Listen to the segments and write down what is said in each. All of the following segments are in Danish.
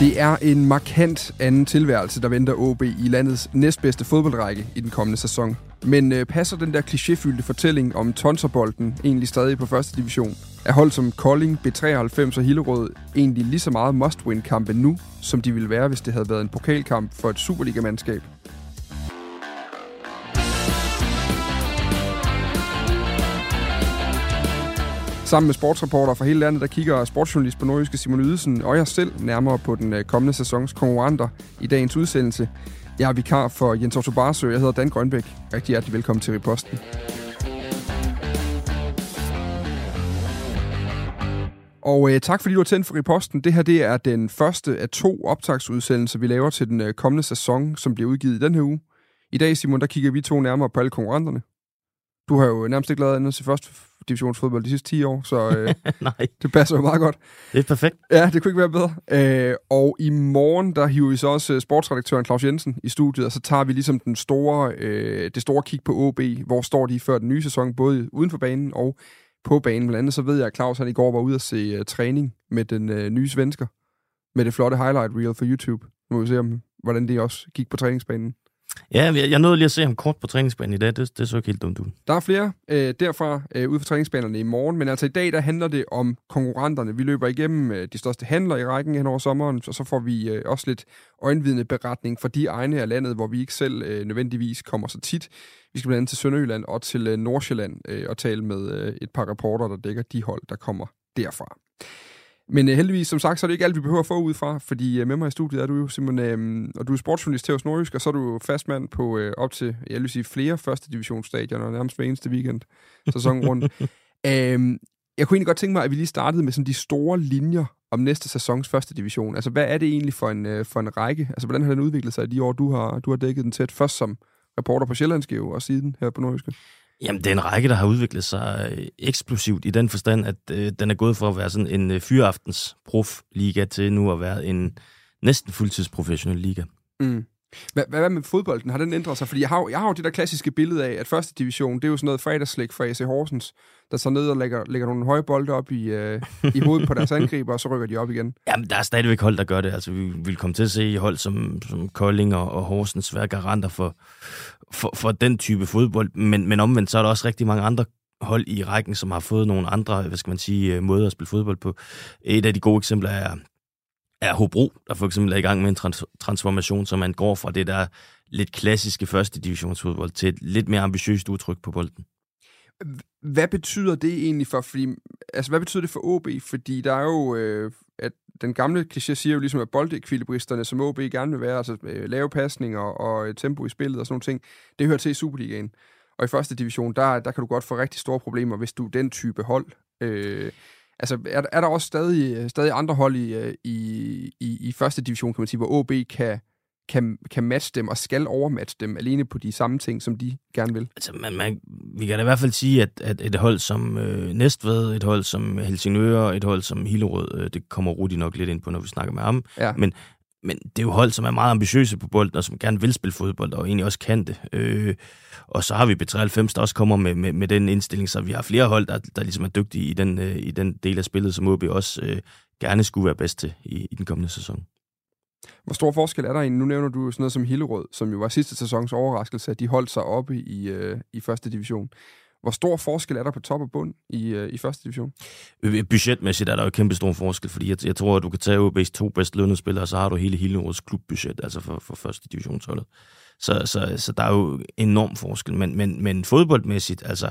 Det er en markant anden tilværelse, der venter OB i landets næstbedste fodboldrække i den kommende sæson. Men øh, passer den der klichéfyldte fortælling om tonserbolden egentlig stadig på første division? Er hold som Kolding, B93 og Hillerød egentlig lige så meget must-win-kampe nu, som de ville være, hvis det havde været en pokalkamp for et Superliga-mandskab? Sammen med sportsreporter fra hele landet, der kigger sportsjournalist på Nordjyske Simon Ydelsen og jeg selv nærmere på den øh, kommende sæsons konkurrenter i dagens udsendelse. Jeg er vikar for Jens Otto Barsø. Jeg hedder Dan Grønbæk. Rigtig hjertelig velkommen til Riposten. Og øh, tak fordi du har tændt for Riposten. Det her det er den første af to optagsudsendelser, vi laver til den øh, kommende sæson, som bliver udgivet i den her uge. I dag, Simon, der kigger vi to nærmere på alle konkurrenterne. Du har jo nærmest ikke lavet andet til første divisionsfodbold de sidste 10 år, så øh, Nej, det passer jo meget godt. det er perfekt. Ja, det kunne ikke være bedre. Øh, og i morgen, der hiver vi så også øh, sportsredaktøren Claus Jensen i studiet, og så tager vi ligesom den store, øh, det store kig på OB. Hvor står de før den nye sæson, både uden for banen og på banen. Blandt andet så ved jeg, at Claus han i går var ude at se uh, træning med den uh, nye svensker, med det flotte highlight reel for YouTube. Nu må vi se, om, hvordan det også gik på træningsbanen. Ja, jeg, jeg nåede lige at se ham kort på træningsbanen i dag. Det, det så ikke helt dumt ud. Der er flere øh, derfra øh, ude for træningsbanerne i morgen, men altså i dag der handler det om konkurrenterne. Vi løber igennem øh, de største handler i rækken hen over sommeren, og så får vi øh, også lidt øjenvidende beretning fra de egne af landet, hvor vi ikke selv øh, nødvendigvis kommer så tit. Vi skal blandt andet til Sønderjylland og til øh, Nordsjælland øh, og tale med øh, et par reporter, der dækker de hold, der kommer derfra. Men øh, heldigvis, som sagt, så er det ikke alt, vi behøver at få ud fra, fordi øh, med mig i studiet er du jo simpelthen, øh, og du er sportsjournalist til hos Nordjysk, og så er du fastmand på øh, op til, jeg vil sige, flere første divisionsstadioner, nærmest hver eneste weekend, sæsonen rundt. øh, jeg kunne egentlig godt tænke mig, at vi lige startede med sådan de store linjer om næste sæsons første division. Altså, hvad er det egentlig for en, øh, for en række? Altså, hvordan har den udviklet sig i de år, du har, du har dækket den tæt? Først som reporter på Sjællandske og siden her på Nordjyske. Jamen, det er en række, der har udviklet sig øh, eksplosivt i den forstand, at øh, den er gået fra at være sådan en øh, fyraftens prof-liga til nu at være en næsten fuldtidsprofessionel liga. Mm. Hvad, hvad med fodbolden? Har den ændret sig? Fordi jeg har, jeg har jo det der klassiske billede af, at første division, det er jo sådan noget fredagslæg fra AC Horsens, der så ned og lægger, lægger nogle høje bolde op i, øh, i hovedet på deres angriber, og så rykker de op igen. Jamen, der er stadigvæk hold, der gør det. Altså, vi vil komme til at se hold som, som Kolding og, og Horsens være garanter for, for, for den type fodbold. Men, men omvendt, så er der også rigtig mange andre hold i rækken, som har fået nogle andre, hvad skal man sige, øh, måder at spille fodbold på. Et af de gode eksempler er, er Hobro, der for eksempel er i gang med en trans- transformation, så man går fra det der lidt klassiske første divisionsfodbold til et lidt mere ambitiøst udtryk på bolden. Hvad betyder det egentlig for, fordi, altså, hvad betyder det for OB? Fordi der er jo, øh, at den gamle kliché siger jo ligesom, at boldekvilibristerne, som OB gerne vil være, altså øh, lave pasninger og øh, tempo i spillet og sådan nogle ting, det hører til i Superligaen. Og i første division, der, der kan du godt få rigtig store problemer, hvis du er den type hold. Øh, altså, er, er der også stadig, øh, stadig andre hold i, øh, i, i, i første division, kan man sige, hvor OB kan, kan, kan matche dem og skal overmatche dem alene på de samme ting, som de gerne vil? Altså, man, man, vi kan da i hvert fald sige, at, at et hold som øh, Næstved, et hold som Helsingør, et hold som Hillerød, øh, det kommer Rudi nok lidt ind på, når vi snakker med ham. Ja. Men, men det er jo hold, som er meget ambitiøse på bolden, og som gerne vil spille fodbold, og egentlig også kan det. Øh, og så har vi B93, der også kommer med, med, med den indstilling, så vi har flere hold, der, der ligesom er dygtige i den, øh, i den del af spillet, som OB også øh, gerne skulle være bedst til i, i den kommende sæson. Hvor stor forskel er der egentlig? Nu nævner du sådan noget som Hillerød, som jo var sidste sæsons overraskelse, at de holdt sig oppe i, øh, i første division. Hvor stor forskel er der på top og bund i, øh, i første division? Øh, øh, budgetmæssigt er der jo kæmpe stor forskel, fordi jeg, jeg tror, at du kan tage OB's to bedst lønnede spillere, og så har du hele Hillerøds klubbudget, altså for, for første divisionsholdet. Så, så, så der er jo enorm forskel, men, men, men fodboldmæssigt, altså,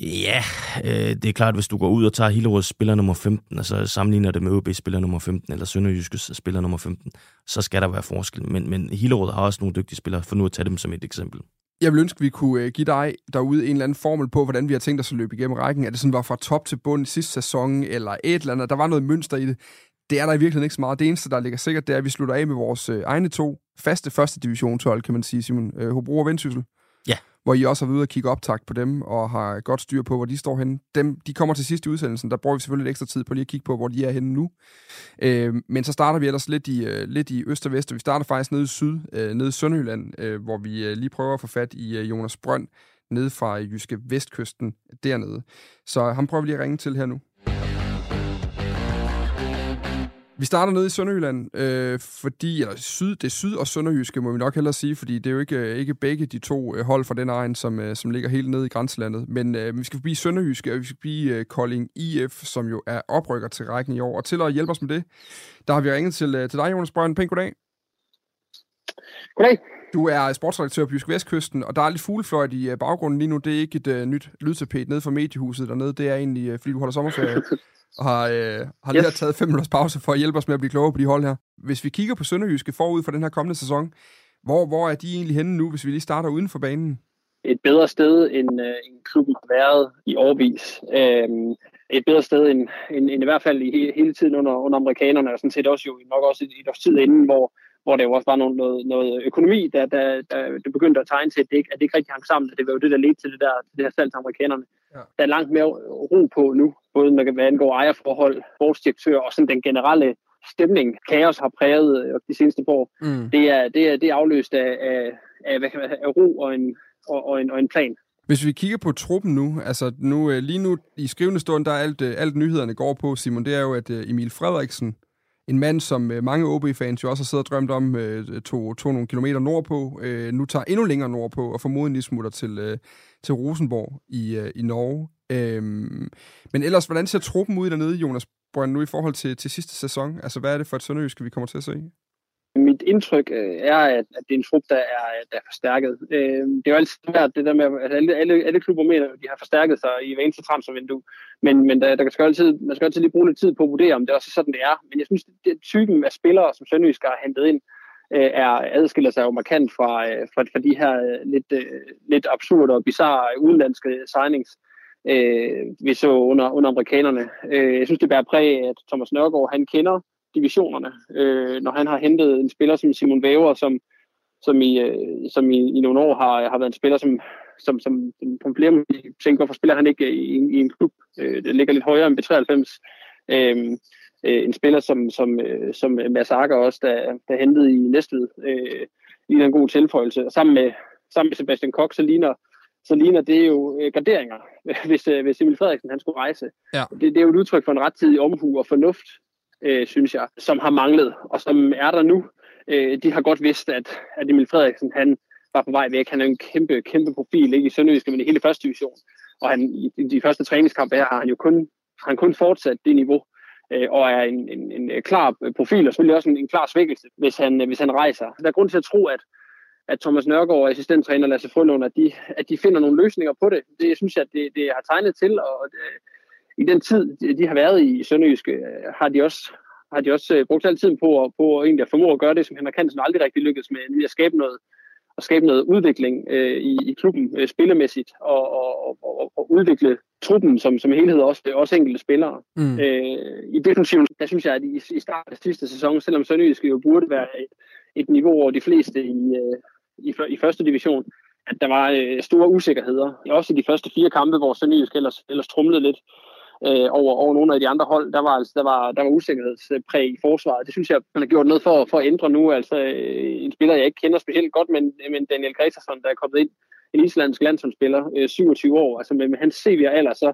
Ja, øh, det er klart, hvis du går ud og tager Hillerøds spiller nummer 15, altså sammenligner det med OB spiller nummer 15, eller Sønderjyskes spiller nummer 15, så skal der være forskel. Men, men Hillerød har også nogle dygtige spillere, for nu at tage dem som et eksempel. Jeg vil ønske, at vi kunne øh, give dig derude en eller anden formel på, hvordan vi har tænkt os at løbe igennem rækken. Er det sådan, var fra top til bund sidste sæson, eller et eller andet? Der var noget mønster i det. Det er der i virkeligheden ikke så meget. Det eneste, der ligger sikkert, det er, at vi slutter af med vores øh, egne to faste første divisionshold, kan man sige, Simon. Øh, Hobro og Vendsyssel. Ja. Hvor I også har været ude og kigge optakt på dem, og har godt styr på, hvor de står henne. Dem, de kommer til sidst i udsendelsen. Der bruger vi selvfølgelig lidt ekstra tid på lige at kigge på, hvor de er henne nu. Øh, men så starter vi ellers lidt i, øh, lidt i øst og vest, og vi starter faktisk nede i syd, øh, nede i Sønderjylland, øh, hvor vi øh, lige prøver at få fat i øh, Jonas Brønd, nede fra øh, Jyske Vestkysten dernede. Så ham prøver vi lige at ringe til her nu. Vi starter nede i Sønderjylland, øh, fordi, eller syd, det syd- og sønderjyske, må vi nok hellere sige, fordi det er jo ikke, øh, ikke begge de to øh, hold fra den egen, som, øh, som ligger helt nede i grænselandet. Men øh, vi skal forbi Sønderjyske, og vi skal forbi øh, Kolding IF, som jo er oprykker til rækken i år. Og til at hjælpe os med det, der har vi ringet til, øh, til dig, Jonas Brønd. Pæn goddag. Goddag. Du er sportsredaktør på Jysk Vestkysten, og der er lidt fuglefløjt i baggrunden lige nu. Det er ikke et uh, nyt lydtapet nede fra mediehuset dernede. Det er egentlig, uh, fordi du holder sommerferie, og har, uh, har lige yes. taget fem minutters pause for at hjælpe os med at blive klogere på de hold her. Hvis vi kigger på Sønderjyske forud for den her kommende sæson, hvor, hvor er de egentlig henne nu, hvis vi lige starter uden for banen? Et bedre sted, end, uh, end klubben har været i årvis. Um, et bedre sted, end, end, end i hvert fald i he, hele tiden under, under amerikanerne, og sådan set også jo nok også et, et års tid inden, hvor hvor der jo også var noget, noget, noget økonomi, der, der, der det begyndte at tegne til, at det, ikke, at det ikke rigtig hang sammen. Det var jo det, der ledte til det der, det her salg til amerikanerne. Ja. Der er langt mere ro på nu, både med hvad angår ejerforhold, sportsdirektør og sådan den generelle stemning, kaos har præget øh, de seneste år. Mm. Det, er, det, er, det er afløst af, af, af, hvad kan man, af ro og en, og, og, en, og en plan. Hvis vi kigger på truppen nu, altså nu, øh, lige nu i skrivende stund, der er alt, øh, alt nyhederne går på, Simon, det er jo, at Emil Frederiksen en mand, som mange OB-fans jo også har siddet og drømt om, tog, tog nogle kilometer nordpå, nu tager endnu længere nordpå, og formodentlig smutter til, til Rosenborg i, øh, i Norge. Øhm, men ellers, hvordan ser truppen ud dernede, Jonas Brønd, nu i forhold til, til sidste sæson? Altså, hvad er det for et sønderjyske, vi kommer til at se? Mit indtryk øh, er, at, at det er en trup, der er, der er forstærket. Øh, det er jo altid svært, det der med, at alle, alle, alle klubber mener, at de har forstærket sig i hver eneste transfervindue. Men, men der, der skal altid, man skal altid lige bruge lidt tid på at vurdere, om det også er sådan, det er. Men jeg synes, det, typen af spillere, som Sønderjysk har hentet ind, øh, Øh, er adskiller sig jo markant fra, øh, fra, fra de her øh, lidt, øh, lidt absurde og bizarre udenlandske signings, øh, vi så under, under amerikanerne. Øh, jeg synes, det bærer præg, at Thomas Nørgaard, han kender divisionerne, øh, når han har hentet en spiller som Simon Væver, som, som, i, øh, som i, i nogle år har, har været en spiller, som, som, som på flere måder tænker, hvorfor spiller han ikke i, i en klub, øh, det ligger lidt højere end B93. Øh, øh, en spiller som, som, øh, som Mads Akker også, der, der hentede i Næstved, øh, ligner en god tilføjelse. Og sammen med, sammen med Sebastian Koch, så ligner, så ligner det jo øh, garderinger, hvis, øh, hvis Emil Frederiksen han skulle rejse. Ja. Det, det er jo et udtryk for en rettidig omhu og fornuft, øh, synes jeg, som har manglet, og som er der nu. Øh, de har godt vidst, at, at Emil Frederiksen, han var på vej væk. Han er en kæmpe, kæmpe profil, ikke i Sønderjyske, men i hele første division. Og han, i de første træningskampe her har han jo kun, har han kun fortsat det niveau, øh, og er en, en, en øh, klar profil, og selvfølgelig også en, en klar svækkelse, hvis han, øh, hvis han rejser. Der er grund til at tro, at at Thomas Nørgaard og assistenttræner Lasse Frølund, at de, at de finder nogle løsninger på det. Det jeg synes jeg, at det, det har tegnet til, og øh, i den tid, de har været i Sønderjyske, øh, har de også, har de også øh, brugt al tiden på, at, på at, egentlig at formå at gøre det, som Henrik Hansen aldrig rigtig lykkedes med, at skabe noget, at skabe noget udvikling øh, i, i klubben øh, spillemæssigt, og, og, og, og udvikle truppen som, som helhed, også, også enkelte spillere. Mm. Øh, I defensiven, der synes jeg, at i, i starten af sidste sæson, selvom Sønderjyske jo burde være et, et niveau over de fleste i, øh, i, i første division, at der var øh, store usikkerheder. Også i de første fire kampe, hvor Sønderjysk ellers, ellers trumlede lidt øh, over, over nogle af de andre hold. Der var, altså, der var, der var usikkerhedspræg i forsvaret. Det synes jeg, man har gjort noget for, for at ændre nu. Altså øh, en spiller, jeg ikke kender specielt godt, men, men Daniel Gretersson, der er kommet ind, en islandsk landsholdsspiller, øh, 27 år. Altså med, med hans CV og alder, så,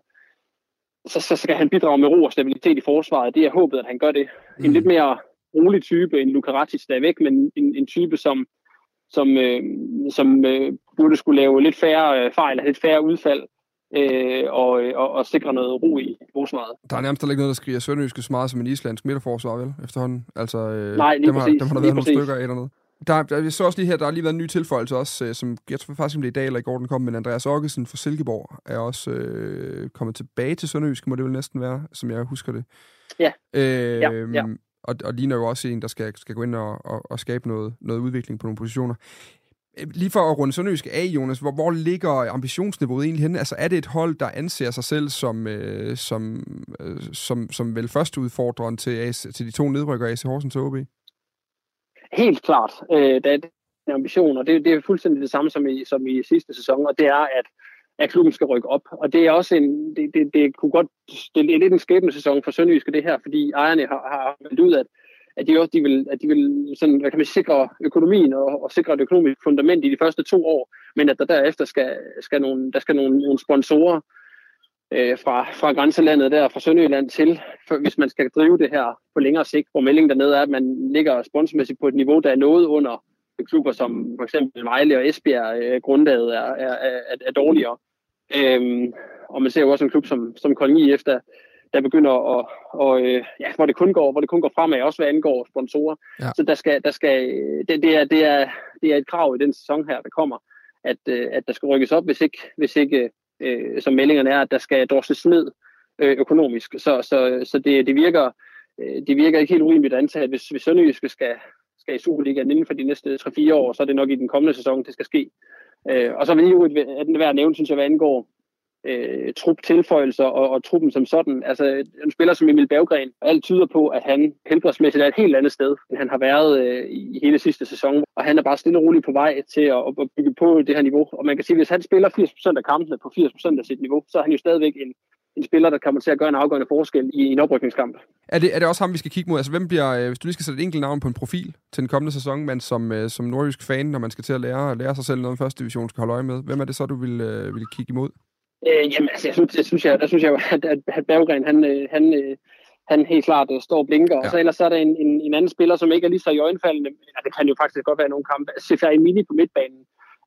så, så skal han bidrage med ro og stabilitet i forsvaret. Det er håbet, at han gør det. Mm. En lidt mere rolig type end Lukaratic, der er væk, men en, en type, som, som, øh, som øh, burde skulle lave lidt færre øh, fejl og lidt færre udfald øh, og, og, og sikre noget ro i forsvaret. Der er nærmest ikke noget, der skriger sønderjyske så meget som en islandsk midterforsvar, vel, efterhånden? Altså, øh, Nej, lige dem præcis. Har, dem har der været nogle præcis. stykker af eller noget. Der, der, jeg så også lige her, der har lige været en ny tilføjelse også, øh, som jeg tror faktisk, det i dag eller i går, den kom, men Andreas Okkesen fra Silkeborg er også øh, kommet tilbage til Sønderjysk, må det vel næsten være, som jeg husker det. Ja. Øh, Ja, ja. Og, og ligner jo også en, der skal, skal gå ind og, og, og skabe noget, noget udvikling på nogle positioner. Øh, lige for at runde Sønderjysk af, Jonas, hvor, hvor ligger ambitionsniveauet egentlig henne? Altså er det et hold, der anser sig selv som, øh, som, øh, som, som vel første udfordreren til, AC, til de to nedrykkere, AC Horsens og OB? Helt klart. Øh, der er en ambition, og det, det er fuldstændig det samme som i, som i sidste sæson, og det er, at, at klubben skal rykke op. Og det er også en, det, det, det kunne godt, det er lidt en skæbne sæson for Sønderjyske det her, fordi ejerne har, har meldt ud, at, at de også de vil, at de vil sådan, hvad kan man, sikre økonomien og, og sikre et økonomisk fundament i de første to år, men at der derefter skal, skal nogle, der skal nogle, nogle sponsorer øh, fra, fra grænselandet der, fra Sønderjylland til, for, hvis man skal drive det her på længere sigt, hvor meldingen dernede er, at man ligger sponsormæssigt på et niveau, der er noget under klubber som for eksempel Vejle og Esbjerg, øh, grundlaget er, er, er, er dårligere. Øhm, og man ser jo også en klub som, som Kolding IF, der, der begynder at, og, øh, ja, hvor det kun går, hvor det kun går fremad, også hvad angår sponsorer. Ja. Så der skal, der skal, det, det, er, det, er, det er et krav i den sæson her, der kommer, at, øh, at der skal rykkes op, hvis ikke, hvis ikke øh, som meldingerne er, at der skal drosles ned øh, økonomisk. Så, så, så det, det, virker, øh, det virker ikke helt urimeligt at antage, at hvis, hvis Sønderjyske skal, skal i Superligaen inden for de næste 3-4 år, så er det nok i den kommende sæson, det skal ske. Øh, og så vil jo at den værd at nævne, synes jeg, hvad angår øh, trup-tilføjelser og, og truppen som sådan. Altså en spiller som Emil Berggren, alt tyder på, at han helbredsmæssigt er et helt andet sted, end han har været øh, i hele sidste sæson. Og han er bare stille og roligt på vej til at, at bygge på det her niveau. Og man kan sige, at hvis han spiller 80% af kampene på 80% af sit niveau, så er han jo stadigvæk en, en spiller, der kommer til at gøre en afgørende forskel i en oprykningskamp. Er det, er det også ham, vi skal kigge mod? Altså, hvem bliver, øh, hvis du lige skal sætte et enkelt navn på en profil til den kommende sæson, men som, øh, som nordjysk fan, når man skal til at lære, lære sig selv noget om første division, skal holde øje med, hvem er det så, du vil, øh, vil kigge imod? Øh, jamen, altså, jeg synes, jeg synes, jeg, der synes jeg at, at, Berggren, han, øh, han, øh, han helt klart øh, står og blinker. Ja. Og så ellers så er der en, en, en anden spiller, som ikke er lige så i øjenfaldende. Ja, det kan jo faktisk godt være nogle kampe. Sefer Mini på midtbanen.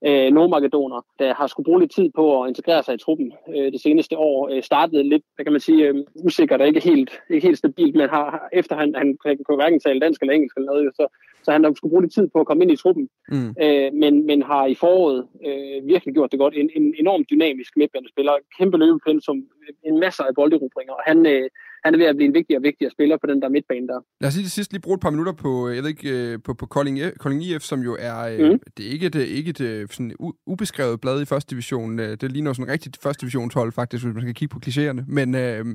Øh, Nordmakedoner, der har skulle bruge lidt tid på at integrere sig i truppen øh, det seneste år, øh, startede lidt, hvad kan man sige, øh, usikkert og ikke helt, ikke helt stabilt, men har, efter han, han kan hverken tale dansk eller engelsk eller noget, så, så han har skulle bruge lidt tid på at komme ind i truppen, Mm. øh, men, men har i foråret øh, virkelig gjort det godt. En, en enormt dynamisk midtbanespiller, kæmpe løbepensum, en masse af bolderubringer, og han, øh, han er ved at blive en vigtig og vigtigere spiller på den der midtbane der. Lad os lige til sidst lige bruge et par minutter på, jeg ved ikke, øh, på, på Kolding, Kolding IF, som jo er, mm. Det er ikke et, ikke et øh, sådan ubeskrevet blad i første division. Øh, Det ligner sådan rigtigt første divisionshold, faktisk, hvis man skal kigge på klichéerne. Men, øh,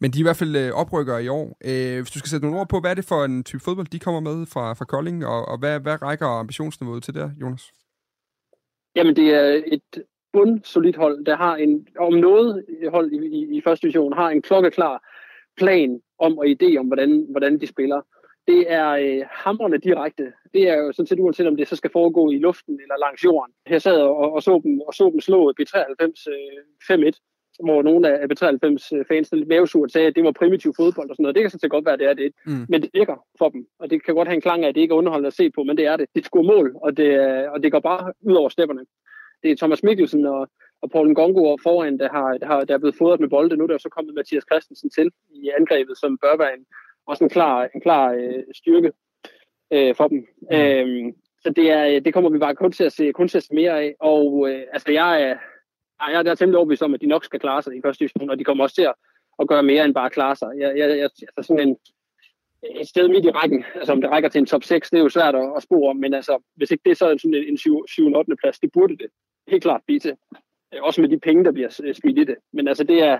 men de er i hvert fald øh, oprykker i år. Øh, hvis du skal sætte nogle ord på, hvad er det for en type fodbold, de kommer med fra, fra Kolding, og, og hvad, hvad rækker ambitionsniveauet til der, Jonas? Jamen, det er et bundsolidt hold, der har en, om noget hold i, i, i første division, har en klokkeklar plan om og idé om, hvordan, hvordan de spiller. Det er øh, hamrende direkte. Det er jo sådan set uanset om det så skal foregå i luften eller langs jorden. Jeg sad og, og, så, dem, og så dem slå B93 øh, 5-1, hvor nogle af B93 fans lidt mavesurt sagde, at det var primitiv fodbold og sådan noget. Det kan sådan set godt være, at det er det. Mm. Men det virker for dem, og det kan godt have en klang af, at det ikke er underholdende at se på, men det er det. Det scorer mål, og det, er- og det går bare ud over stepperne. Det er Thomas Mikkelsen og, og Paul Ngongo foran, der, har, der, har, der er blevet fodret med bolde. Nu er der så kommet Mathias Christensen til i angrebet, som bør være en, også en klar, en klar øh, styrke øh, for dem. Mm. Øhm, så det, er, det kommer vi bare kun til at se, kun til at se mere af. Og øh, altså, jeg er, jeg er, jeg er temmelig overbevist om, at de nok skal klare sig i første division, og de kommer også til at, at gøre mere end bare klare sig. Jeg, jeg, jeg, altså sådan en, et sted midt i rækken, altså om det rækker til en top 6, det er jo svært at, at spore om, men altså, hvis ikke det er så sådan en, en 7. 7. 8. plads, det burde det helt klart blive til. Øh, Også med de penge, der bliver s- smidt i det. Men altså, det er,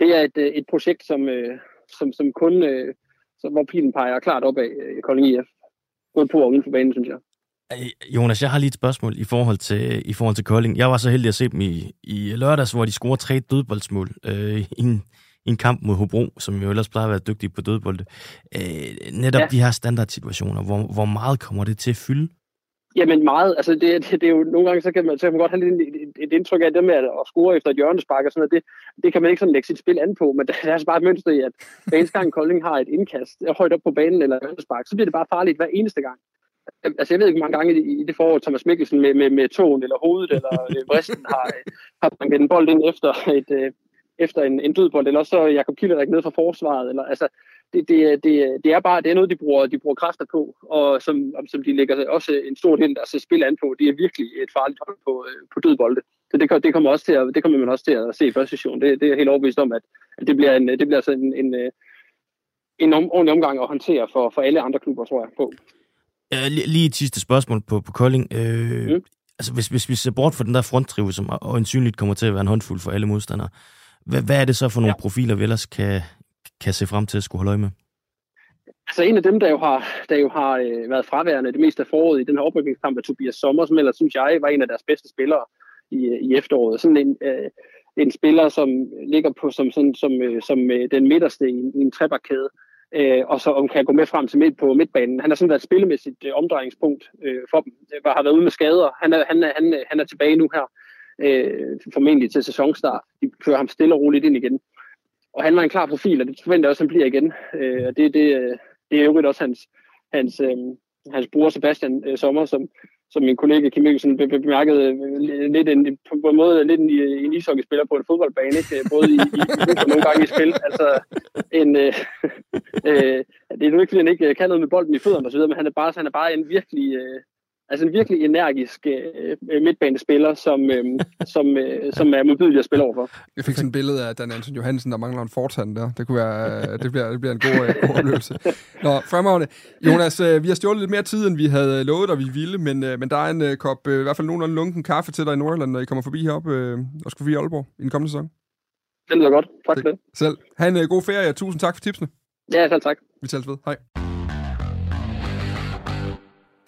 det er et, øh, et projekt, som, øh, som, som kun, øh, som, hvor pilen peger klart op af øh, Kolding IF. Både på og uden for banen, synes jeg. Øh, Jonas, jeg har lige et spørgsmål i forhold til, i forhold til Kolding. Jeg var så heldig at se dem i, i lørdags, hvor de scorer tre dødboldsmål øh, i, en, i en kamp mod Hobro, som jo ellers plejer at være dygtig på dødbolde. Øh, netop ja. de her standardsituationer, hvor, hvor meget kommer det til at fylde? Jamen meget. Altså det, det, det er jo nogle gange, så kan man, så kan man godt have lidt et, et, et indtryk af det med at, at score efter et hjørnespark og sådan noget. Det, det kan man ikke sådan lægge sit spil an på, men der er altså bare et mønster i, at hver eneste gang Kolding har et indkast højt op på banen eller et hjørnespark, så bliver det bare farligt hver eneste gang. Øhm, altså jeg ved ikke, hvor mange gange i, i det forår Thomas Mikkelsen med, med, med tåen eller hovedet eller øh, vristen har, øh, har banket en bold ind efter et, øh, efter en, en dødbold, eller også så Jakob Killerik ned fra forsvaret. Eller, altså, det, det, det, det, er bare det er noget, de bruger, de bruger kræfter på, og som, som de lægger også en stor del af deres spil an på. Det er virkelig et farligt hold på, øh, på dødbolde. Så det, det, kommer også til at, det kommer man også til at se i første session. Det, det er helt overbevist om, at, at det bliver, en, det bliver altså en, en, øh, en om, ordentlig omgang at håndtere for, for alle andre klubber, tror jeg på. Ja, lige et sidste spørgsmål på, på Kolding. Øh, mm. altså, hvis, hvis vi ser bort fra den der fronttrive, som øjensynligt kommer til at være en håndfuld for alle modstandere, hvad, hvad er det så for nogle ja. profiler, vi ellers kan, kan se frem til at skulle holde øje med? Altså en af dem, der jo har, der jo har øh, været fraværende det meste af foråret i den her oprykningskamp, er Tobias Sommer, som ellers synes jeg var en af deres bedste spillere i, øh, i efteråret. Sådan en, øh, en spiller, som ligger på som, sådan, som, øh, som øh, den midterste i, i en trebakkæde, øh, og så om kan gå med frem til midt på midtbanen. Han har sådan været spillemæssigt øh, omdrejningspunkt øh, for dem, der har været ude med skader. Han er, han er, han, øh, han er tilbage nu her, øh, formentlig til sæsonstart. De kører ham stille og roligt ind igen. Og han var en klar profil, og det forventer jeg også, at han bliver igen. Øh, og det, det, øh, det er jo også hans, hans, øh, hans bror Sebastian øh, Sommer, som, som min kollega Kim Mikkelsen bemærkede øh, lidt en, på en måde lidt en, øh, en ishockey-spiller på en fodboldbane, ikke? både i, i, i nogle gange i spil. Altså, en, øh, øh, det er nu ikke, fordi han ikke kan noget med bolden i fødderne osv., men han er bare, han er bare en virkelig, øh, Altså en virkelig energisk øh, midtbanespiller, som, øh, som, øh, som er modbydelig at spille overfor. Jeg fik sådan et billede af Dan Anton Johansen, der mangler en fortand der. Det, kunne være, det, bliver, det bliver en god, øh, god oplevelse. Nå, fremragende. Jonas, øh, vi har stjålet lidt mere tid, end vi havde lovet, og vi ville, men, øh, men der er en øh, kop, øh, i hvert fald nogenlunde lunken kaffe til dig i Nordjylland, når I kommer forbi heroppe øh, og skal forbi Aalborg i den kommende sæson. Det lyder godt. Tak for det. Selv. Ha' en øh, god ferie, og tusind tak for tipsene. Ja, selv tak. Vi tales ved. Hej.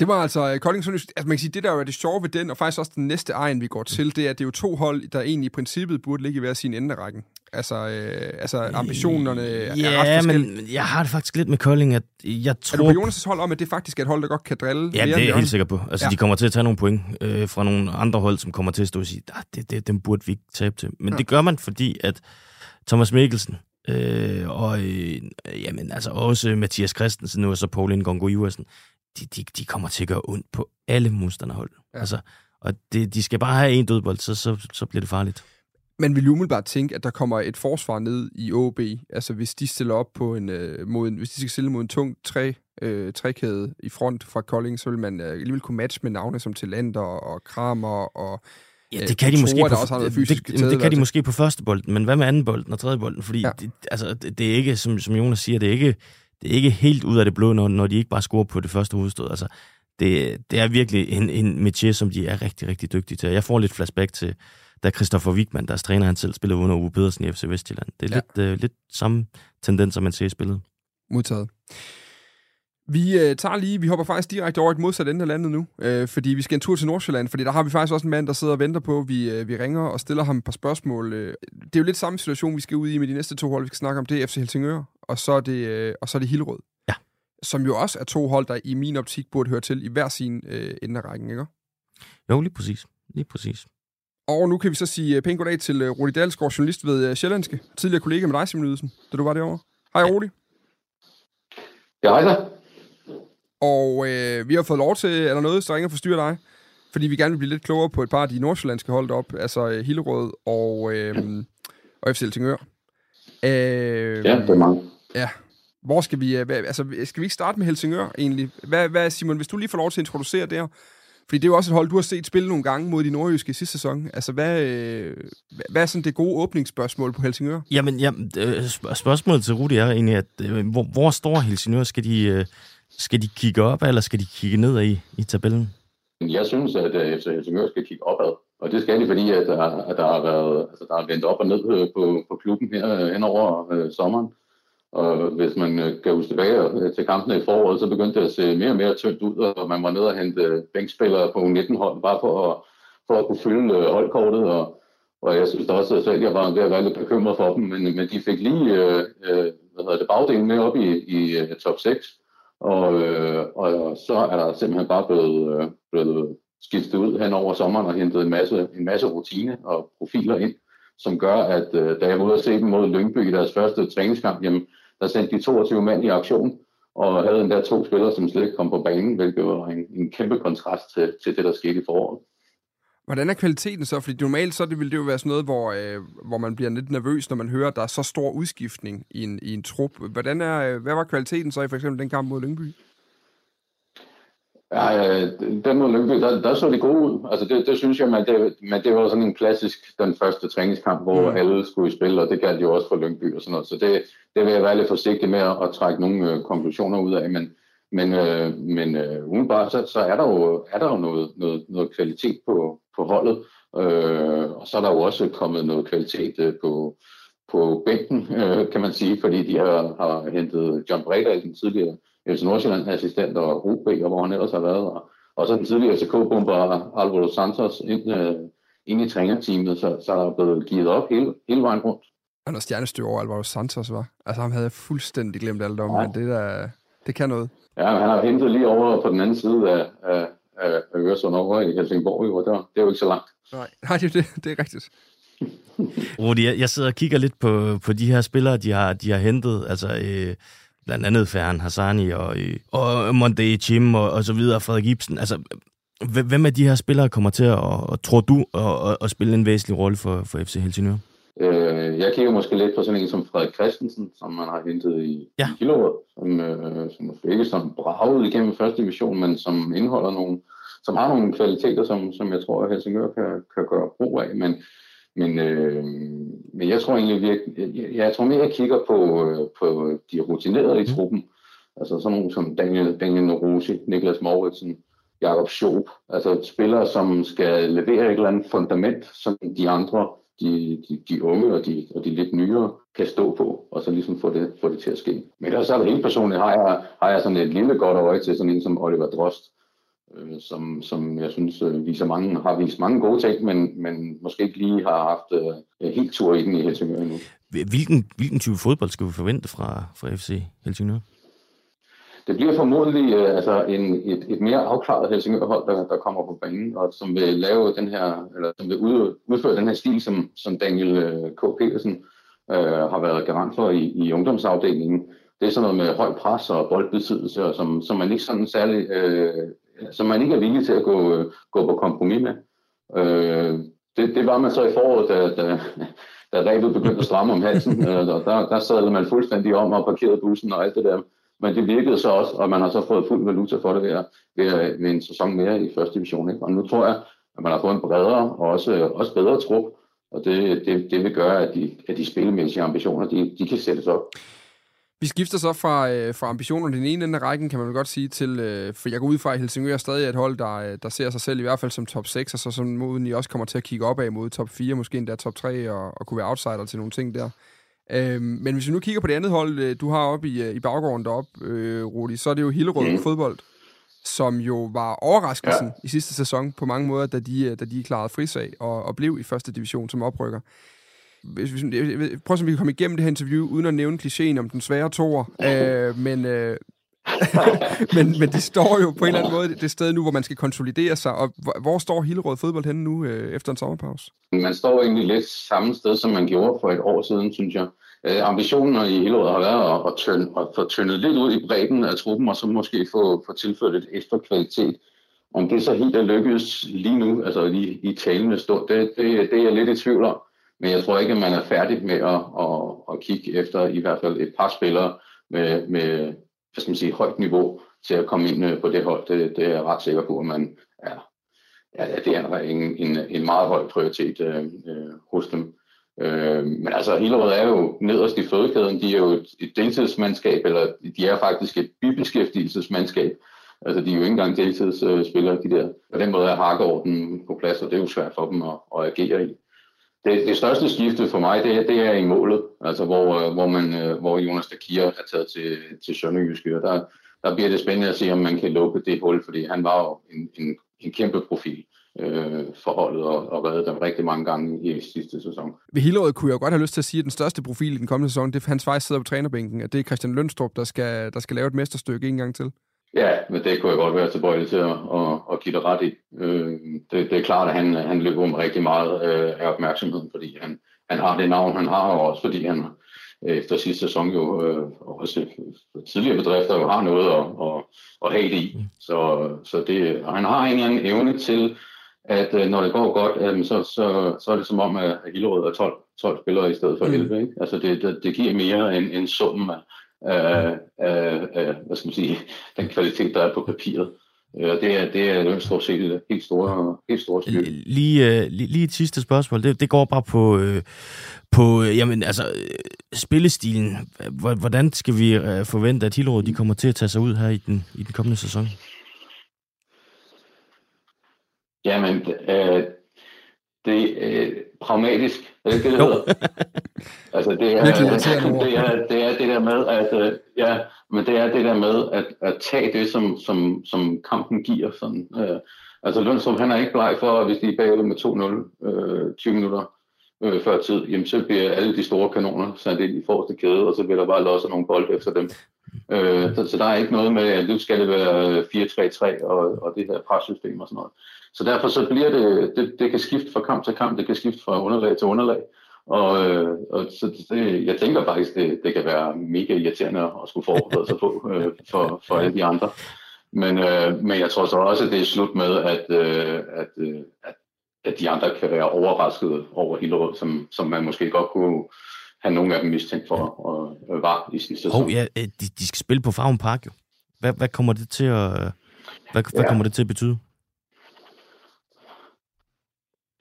Det var altså uh, Kolding Sønderjysk. Altså man kan sige, det der er det sjove ved den, og faktisk også den næste egen, vi går til, det er, at det er jo to hold, der egentlig i princippet burde ligge i hver sin ende af rækken. Altså, øh, altså ambitionerne ja, er ret men jeg har det faktisk lidt med Kolding, at jeg tror... Er du på Jonas' hold om, at det faktisk er et hold, der godt kan drille? Ja, det er jeg helt sikker på. Altså, ja. de kommer til at tage nogle point øh, fra nogle andre hold, som kommer til at stå og sige, ah, det, det, dem burde vi ikke tabe til. Men ja. det gør man, fordi at Thomas Mikkelsen, øh, og øh, jamen, altså også Mathias Christensen nu, og så Paul Ingongo Iversen, de, de, de kommer til at gøre ondt på alle modstanderhold. Ja. Altså, og det, de skal bare have en dødbold, så, så, så bliver det farligt. Man vil umiddelbart tænke, at der kommer et forsvar ned i OB, altså hvis de stiller op på en, øh, mod en hvis de skal stille mod en tung træ, øh, trækæde i front fra Kolding, så vil man øh, alligevel kunne matche med navne som Tillander og Kramer og Ja, det kan de måske på, det, det, det, det kan de måske på første bolden, men hvad med anden bolden og tredje bolden? Fordi ja. det, altså, det, det er ikke, som, som Jonas siger, det er ikke det er ikke helt ud af det blå, når, når de ikke bare scorer på det første hovedstød. Altså, det, det er virkelig en, en métier, som de er rigtig, rigtig dygtige til. Jeg får lidt flashback til, da Christoffer Wigman, deres træner, han selv spillede under Uwe Pedersen i FC Vestjylland. Det er ja. lidt, uh, lidt samme tendens, som man ser i spillet. Modtaget. Vi øh, tager lige, vi hopper faktisk direkte over et modsat ende af landet nu, øh, fordi vi skal en tur til Nordsjælland, fordi der har vi faktisk også en mand, der sidder og venter på, vi, øh, vi ringer og stiller ham et par spørgsmål. Øh, det er jo lidt samme situation, vi skal ud i med de næste to hold, vi skal snakke om, det er FC Helsingør, og så er det, øh, og så er det Hillerød. Ja. Som jo også er to hold, der i min optik burde høre til i hver sin øh, ende af rækken, ikke? Jo, lige præcis. Lige præcis. Og nu kan vi så sige øh, pænt goddag til uh, Rudi Dalsgaard, journalist ved uh, Sjællandske, tidligere kollega med dig, Simon Ydelsen, da du var derovre. Hej, Rudi. Ja, hej da. Og øh, vi har fået lov til, eller noget, så ringer forstyrre dig, fordi vi gerne vil blive lidt klogere på et par af de nordsjællandske hold op, altså øh, Hillerød og, øh, og FC Helsingør. Øh, ja, det er mange. Ja. Hvor skal vi, øh, hvad, altså, skal vi ikke starte med Helsingør egentlig? Hvad, hvad, Simon, hvis du lige får lov til at introducere det her, fordi det er jo også et hold, du har set spille nogle gange mod de nordjyske sidste sæson. Altså, hvad, øh, hvad er sådan det gode åbningsspørgsmål på Helsingør? Jamen, ja, øh, spørgsmålet til Rudi er egentlig, at hvor, hvor står Helsingør? Skal de, skal de kigge op, eller skal de kigge nedad i, i tabellen? Jeg synes, at FC Helsingør skal kigge opad. Og det skal de, fordi at der, at der har været, altså der har vendt op og ned på, på klubben her øh, hen over øh, sommeren. Og hvis man øh, kan huske tilbage til kampene i foråret, så begyndte det at se mere og mere tyndt ud, og man var nede og hente bænkspillere på 19 hold, bare for at, for at kunne fylde holdkortet. Og, og jeg synes også at selv, jeg var ved at være lidt bekymret for dem, men, men de fik lige øh, hvad hedder det, bagdelen med op i, i top 6, og, øh, og så er der simpelthen bare blevet, øh, blevet skiftet ud hen over sommeren og hentet en masse, en masse rutine og profiler ind, som gør, at øh, da jeg var ude og se dem mod Lyngby i deres første træningskamp, jamen, der sendte de 22 mand i aktion, og havde endda to spillere, som slet ikke kom på banen, hvilket var en, en kæmpe kontrast til, til det, der skete i foråret. Hvordan er kvaliteten så? Fordi normalt så det ville det jo være sådan noget, hvor, øh, hvor man bliver lidt nervøs, når man hører, at der er så stor udskiftning i en, i en trup. Hvordan er, øh, hvad var kvaliteten så i for eksempel den kamp mod Lyngby? Ja, den mod Lyngby, der, der så det gode ud. Altså det, det synes jeg, men det, men det var sådan en klassisk, den første træningskamp, hvor mm. alle skulle i spil, og det galt jo også for Lyngby og sådan noget. Så det, det vil jeg være lidt forsigtig med at, at trække nogle øh, konklusioner ud af, men, men, øh, men øh, umiddelbart, så, så er der jo, er der jo noget, noget, noget kvalitet på, på holdet, øh, og så er der jo også kommet noget kvalitet øh, på, på bænken, øh, kan man sige, fordi de har, har hentet John Bredal, den tidligere FC Nordsjælland assistent og OB, og hvor han ellers har været, og, og så den tidligere FCK-bomber Alvaro Santos ind, øh, ind i trænerteamet, så, så er der blevet givet op hele, hele vejen rundt. Han er stjernestyr over Alvaro Santos, var. Altså ham havde jeg fuldstændig glemt alt om, ja. men det, der, det kan noget. Ja, han har hentet lige over på den anden side af, af, af Øresund over i Helsingborg, jo, og det, det er jo ikke så langt. Nej, nej det, det, det er rigtigt. Rudi, jeg, jeg sidder og kigger lidt på, på de her spillere, de har, de har hentet. Altså, øh, blandt andet Ferhan Hassani og, og Monday Chim og, og så videre, Frederik Ibsen. Altså, hvem af de her spillere kommer til at, og, tror du, at, at spille en væsentlig rolle for, for FC Helsingør? Øh, jeg kigger måske lidt på sådan en som Frederik Christensen, som man har hentet i, ja. i Hillerød, som, øh, som måske ikke som braget igennem første division, men som indeholder nogle, som har nogle kvaliteter, som, som jeg tror, at Helsingør kan, kan gøre brug af. Men, men, øh, men jeg tror egentlig, jeg, jeg, jeg tror mere, jeg kigger på, øh, på de rutinerede i mhm. truppen. Altså sådan nogle som Daniel, Daniel Norosi, Niklas Mauritsen, Jakob Schoop. Altså spillere, som skal levere et eller andet fundament, som de andre de, de, de unge og de, og de lidt nyere kan stå på, og så ligesom få det, få det til at ske. Men ellers er det helt personligt, har jeg, har jeg sådan et lille godt øje til sådan en som Oliver Drost, øh, som, som jeg synes øh, viser mange, har vist mange gode ting, men, men måske ikke lige har haft øh, helt tur i den i Helsingør endnu. Hvilken, hvilken type fodbold skal vi forvente fra, fra FC Helsingør? Det bliver formodentlig øh, altså en, et, et mere afklaret Helsingør-hold, der, der kommer på banen, og som vil lave den her, eller som vil ud, udføre den her stil, som, som Daniel øh, K. Petersen øh, har været garant for i, i ungdomsafdelingen. Det er sådan noget med høj pres og boldbesiddelse, og som, som man ikke sådan særlig, øh, som man ikke er villig til at gå, øh, gå på kompromis med. Øh, det, det var man så i foråret, da, da, da rebet begyndte at stramme om halsen, øh, og der, der sad man fuldstændig om og parkerede bussen og alt det der. Men det virkede så også, og man har så fået fuld valuta for det ved, ved, ved en sæson mere i første division. Ikke? Og nu tror jeg, at man har fået en bredere og også, også bedre trup, og det, det, det vil gøre, at de, at de spillemæssige ambitioner, de, de kan sættes op. Vi skifter så fra, øh, fra ambitionerne den ene ende af rækken, kan man godt sige, til, øh, for jeg går ud fra, at Helsingør er stadig et hold, der, øh, der ser sig selv i hvert fald som top 6, og så som moden I også kommer til at kigge op af mod top 4, måske endda top 3, og, og kunne være outsider til nogle ting der. Øhm, men hvis vi nu kigger på det andet hold, øh, du har oppe i, øh, i baggården deroppe, øh, Rudi, så er det jo Hillerød mm. fodbold, som jo var overraskelsen ja. i sidste sæson på mange måder, da de, øh, da de klarede frisag og, og blev i første division som oprykker. Hvis, hvis, prøv at vi kan komme igennem det her interview, uden at nævne klichéen om den svære toer. Øh, men, øh, men, men de står jo på en eller anden måde det sted nu, hvor man skal konsolidere sig. Og hvor, står Hillerød fodbold henne nu øh, efter en sommerpause? Man står egentlig lidt samme sted, som man gjorde for et år siden, synes jeg. Øh, ambitionen i Hillerød har været at, at, tørne, at få tyndet lidt ud i bredden af truppen, og så måske få, få tilført et ekstra kvalitet. Om det så helt er lykkedes lige nu, altså lige i talende stund, det, det, det er jeg lidt i tvivl om. Men jeg tror ikke, at man er færdig med at, at, at kigge efter i hvert fald et par spillere med, med hvad skal man sige, højt niveau til at komme ind øh, på det hold. Det, det er jeg ret sikker på, at man er, ja, det er en, en, en meget høj prioritet øh, øh, hos dem. Øh, men altså, Hillerød er jo nederst i fødekæden. De er jo et, et deltidsmandskab, eller de er faktisk et bibeskæftigelsesmandskab. Altså, de er jo ikke engang deltidsspillere, de der. På den måde er hakkeorden på plads, og det er jo svært for dem at, at agere i. Det, det største skifte for mig, det, det er i målet, altså hvor, øh, hvor, man, øh, hvor Jonas Dakir er taget til, til Sønderjyske, og der, der bliver det spændende at se, om man kan lukke det hul, fordi han var jo en, en en kæmpe profil øh, forholdet og, og reddet dem rigtig mange gange i sidste sæson. Ved Hillerød kunne jeg godt have lyst til at sige, at den største profil i den kommende sæson, det er Hans faktisk sidder på trænerbænken, at det er Christian Lønstrup, der skal, der skal lave et mesterstykke en gang til. Ja, men det kunne jeg godt være tilbøjelig til at, at, at give det ret i. Øh, det, det er klart, at han, han løber med rigtig meget øh, af opmærksomheden, fordi han, han har det navn, han har, og også fordi han øh, efter sidste sæson jo øh, også tidligere bedrifter jo har noget at, at, at have det i. Så, så det, og han har en eller anden evne til, at øh, når det går godt, øh, så, så, så er det som om, at Hillerød er 12, 12 spillere i stedet for 11. Ikke? Altså det, det, det giver mere end, end summen af, af, af, af, hvad skal man sige, den kvalitet, der er på papiret. Øh, det er, det er stort set helt store, helt store. Lige, uh, lige, lige et sidste spørgsmål. Det, det går bare på, uh, på uh, jamen, altså, spillestilen. Hvordan skal vi forvente, at Hillerød de kommer til at tage sig ud her i den, i den kommende sæson? Jamen, øh, det øh, pragmatisk. Er det det, det hedder? altså, det er, det, er, det er det der med, at, øh, ja, men det er det der med at, at tage det, som, som, som kampen giver. Sådan. Øh, altså Lundstrup, han er ikke bleg for, at hvis de er bagud med 2-0 øh, 20 minutter øh, før tid, jamen så bliver alle de store kanoner sat ind i forreste kæde, og så bliver der bare losset nogle bolde efter dem. Øh, så, så der er ikke noget med, at nu skal det være 4-3-3 og, og det her pressystem og sådan noget. Så derfor så bliver det, det, det kan skifte fra kamp til kamp, det kan skifte fra underlag til underlag. Og, øh, og så det, jeg tænker faktisk, det, det kan være mega irriterende at skulle forberede sig på øh, for, for alle de andre. Men, øh, men jeg tror så også, at det er slut med, at, øh, at, øh, at, at de andre kan være overrasket over Hillerød, som, som man måske godt kunne have nogle af dem mistænkt for at øh, var i sidste sæson. Oh, ja, de, de skal spille på Farven Park jo. Hvad, hvad kommer det til at, hvad, hvad ja. kommer det til at betyde?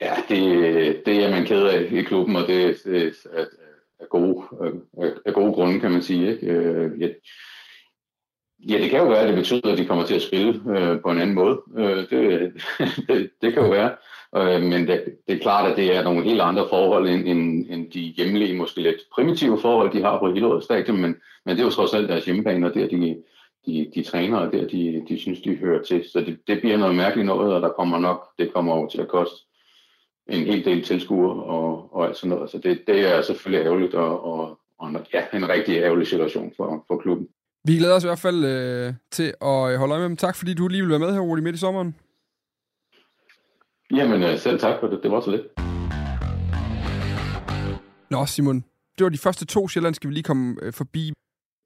Ja, det, det er man ked af i klubben, og det, det er, er, gode, er, er gode grunde, kan man sige. Ikke? Øh, ja, ja, det kan jo være, at det betyder, at de kommer til at spille øh, på en anden måde. Øh, det, det, det kan jo være. Øh, men det, det er klart, at det er nogle helt andre forhold end, end, end de hjemlige, måske lidt primitive forhold, de har på Hillerød Stadion, men, men det er jo trods alt deres hjemmebane, og der de, de, de træner, og der de, de synes, de hører til. Så det, det bliver noget mærkeligt noget, og der kommer nok, det kommer over til at koste en hel del tilskuere og, og alt sådan noget. Så det, det er selvfølgelig ærgerligt, og, og, og ja, en rigtig ærgerlig situation for, for klubben. Vi glæder os i hvert fald øh, til at holde øje med dem. Tak fordi du lige vil være med her, Rudi, midt i sommeren. Jamen, øh, selv tak for det. Det var så lidt. Nå, Simon. Det var de første to sjællandske, vi lige kom øh, forbi.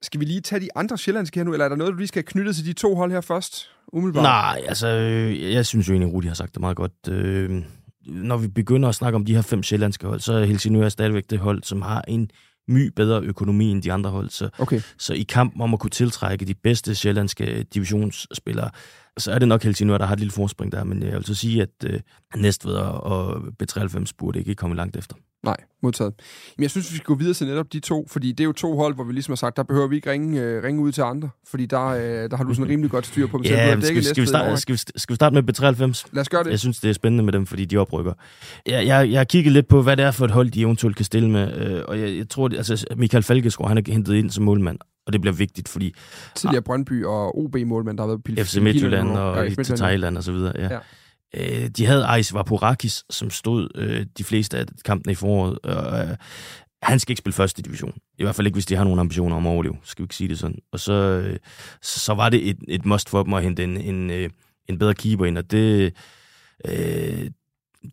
Skal vi lige tage de andre sjællandske her nu, eller er der noget, du lige skal knytte til de to hold her først? Umiddelbart? Nej, altså, øh, jeg synes jo egentlig, Rudi har sagt det meget godt. Øh, når vi begynder at snakke om de her fem sjællandske hold, så er Helsingør stadigvæk det hold, som har en my bedre økonomi end de andre hold. Så, okay. så i kampen om at kunne tiltrække de bedste sjællandske divisionsspillere, så er det nok Helsingør, der har et lille forspring der, men jeg vil så sige, at øh, Næstved og B93 burde ikke komme langt efter. Nej, modtaget. Men jeg synes, vi skal gå videre til netop de to, fordi det er jo to hold, hvor vi ligesom har sagt, der behøver vi ikke ringe, øh, ringe ud til andre, fordi der, øh, der har du sådan rimelig godt styr på dem. Ja, skal, skal, skal, vi starte, skal, vi, skal vi starte med B93? Lad os gøre det. Jeg synes, det er spændende med dem, fordi de oprykker. Jeg, jeg, jeg har kigget lidt på, hvad det er for et hold, de eventuelt kan stille med, øh, og jeg, jeg tror, det, altså Michael Falkesgaard, han er hentet ind som målmand, og det bliver vigtigt, fordi... Tidligere Brøndby og OB-målmand, der har været på FC Midtjylland og, og til Thailand og så videre, ja. ja. Øh, de havde Ais Vaporakis, som stod øh, de fleste af kampene i foråret. Øh, han skal ikke spille første division. I hvert fald ikke, hvis de har nogle ambitioner om at overleve. Skal vi ikke sige det sådan. Og så, øh, så var det et, et must for dem at hente en, en, øh, en bedre keeper ind, og det... Øh,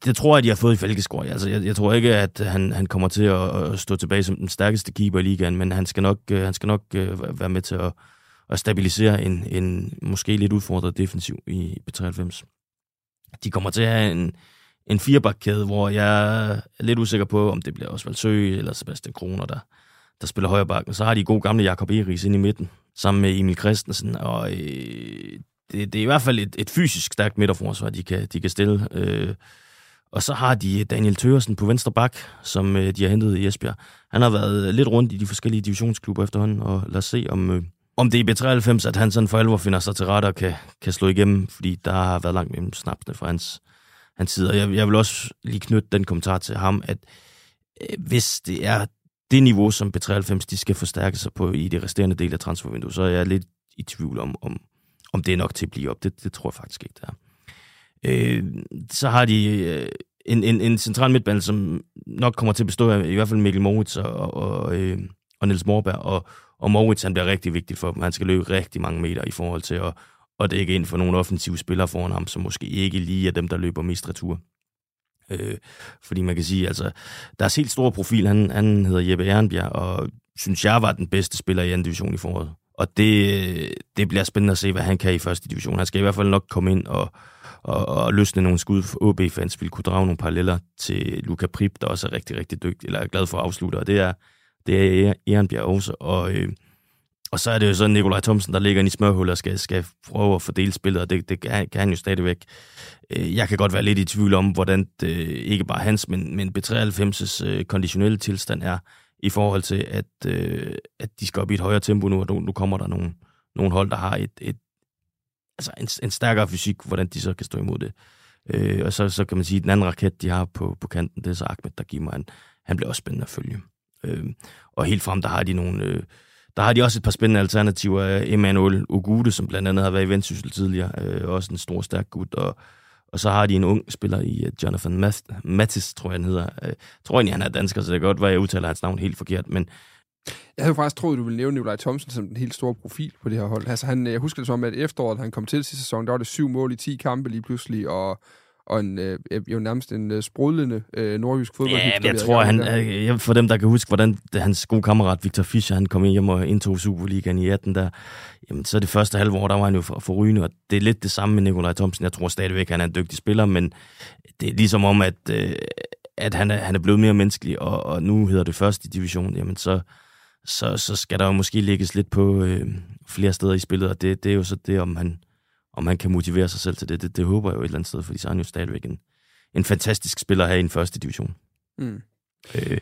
det tror jeg, de har fået i Falkeskår. Altså, jeg, jeg tror ikke, at han, han kommer til at, at stå tilbage som den stærkeste keeper i ligaen, men han skal nok, øh, han skal nok øh, være med til at, at stabilisere en, en måske lidt udfordret defensiv i B93 de kommer til at have en, en firebakkæde, hvor jeg er lidt usikker på, om det bliver Osvald Sø eller Sebastian Kroner, der, der spiller højre bakken. Så har de god gamle Jakob Eris ind i midten, sammen med Emil Christensen, og øh, det, det er i hvert fald et, et fysisk stærkt midterforsvar, de kan, de kan stille. Øh, og så har de Daniel Tørsen på venstre bak, som øh, de har hentet i Esbjerg. Han har været lidt rundt i de forskellige divisionsklubber efterhånden, og lad os se, om, øh, om det er i B93, at han sådan for alvor finder sig til rette og kan, kan slå igennem, fordi der har været langt mellem snapsene fra hans, hans side. Og jeg, jeg vil også lige knytte den kommentar til ham, at øh, hvis det er det niveau, som B93 de skal forstærke sig på i det resterende del af transfervinduet, så er jeg lidt i tvivl om, om, om det er nok til at blive op. Det, det tror jeg faktisk ikke, det er. Øh, så har de øh, en, en, en central midtbane, som nok kommer til at bestå af i hvert fald Mikkel Moritz og, og, øh, og Niels Morberg, og, og Moritz han bliver rigtig vigtig for dem. Han skal løbe rigtig mange meter i forhold til at, at dække ind for nogle offensive spillere foran ham, som måske ikke lige er dem, der løber mest retur. Øh, fordi man kan sige, altså, der er helt stor profil. Han, han hedder Jeppe Ehrenbjerg, og synes jeg var den bedste spiller i anden division i foråret. Og det, det bliver spændende at se, hvad han kan i første division. Han skal i hvert fald nok komme ind og, og, og løsne nogle skud. for OB-fans vil kunne drage nogle paralleller til Luca Prip, der også er rigtig, rigtig dygtig, eller er glad for at afslutte, og det er, det er Ehrenbjerg også. Og, øh, og så er det jo så Nikolaj Thomsen, der ligger i smørhullet og skal, skal prøve at fordele spillet, og det, det kan, kan han jo stadigvæk. Øh, jeg kan godt være lidt i tvivl om, hvordan det, ikke bare hans, men, men B93's øh, konditionelle tilstand er, i forhold til, at, øh, at de skal op i et højere tempo nu, og nu, nu kommer der nogle, nogle hold, der har et, et altså en, en stærkere fysik, hvordan de så kan stå imod det. Øh, og så, så kan man sige, at den anden raket, de har på, på kanten, det er så Ahmed, der giver mig en, han bliver også spændende at følge. Øh, og helt frem, der har de nogle... Øh, der har de også et par spændende alternativer. Emmanuel Ogude, som blandt andet har været i Vendsyssel tidligere, øh, også en stor, stærk gut, og, og så har de en ung spiller i uh, Jonathan Mattis, tror jeg, han hedder. Jeg tror egentlig, han er dansker, så det kan godt være, jeg udtaler hans navn helt forkert, men jeg havde faktisk troet, du ville nævne Nikolaj Thomsen som den helt store profil på det her hold. Altså, han, øh, jeg husker det som, at efteråret, han kom til sidste sæson, der var det syv mål i 10 kampe lige pludselig, og, og en, øh, jo nærmest en øh, sprudlende øh, nordjysk fodbold. Ja, jeg tror, han, øh, for dem, der kan huske, hvordan hans gode kammerat Victor Fischer, han kom hjem og indtog Superligaen i 18, der, jamen, så det første halve år, der var han jo for, for rygende, og det er lidt det samme med Nikolaj Thomsen. Jeg tror stadigvæk, han er en dygtig spiller, men det er ligesom om, at, øh, at han, er, han er blevet mere menneskelig, og, og nu hedder det første division, jamen så, så, så skal der jo måske lægges lidt på øh, flere steder i spillet, og det, det er jo så det, om han, om han kan motivere sig selv til det. Det, det håber jeg jo et eller andet sted, fordi så er han jo stadigvæk en, en fantastisk spiller her i en første division. Mm. Øh,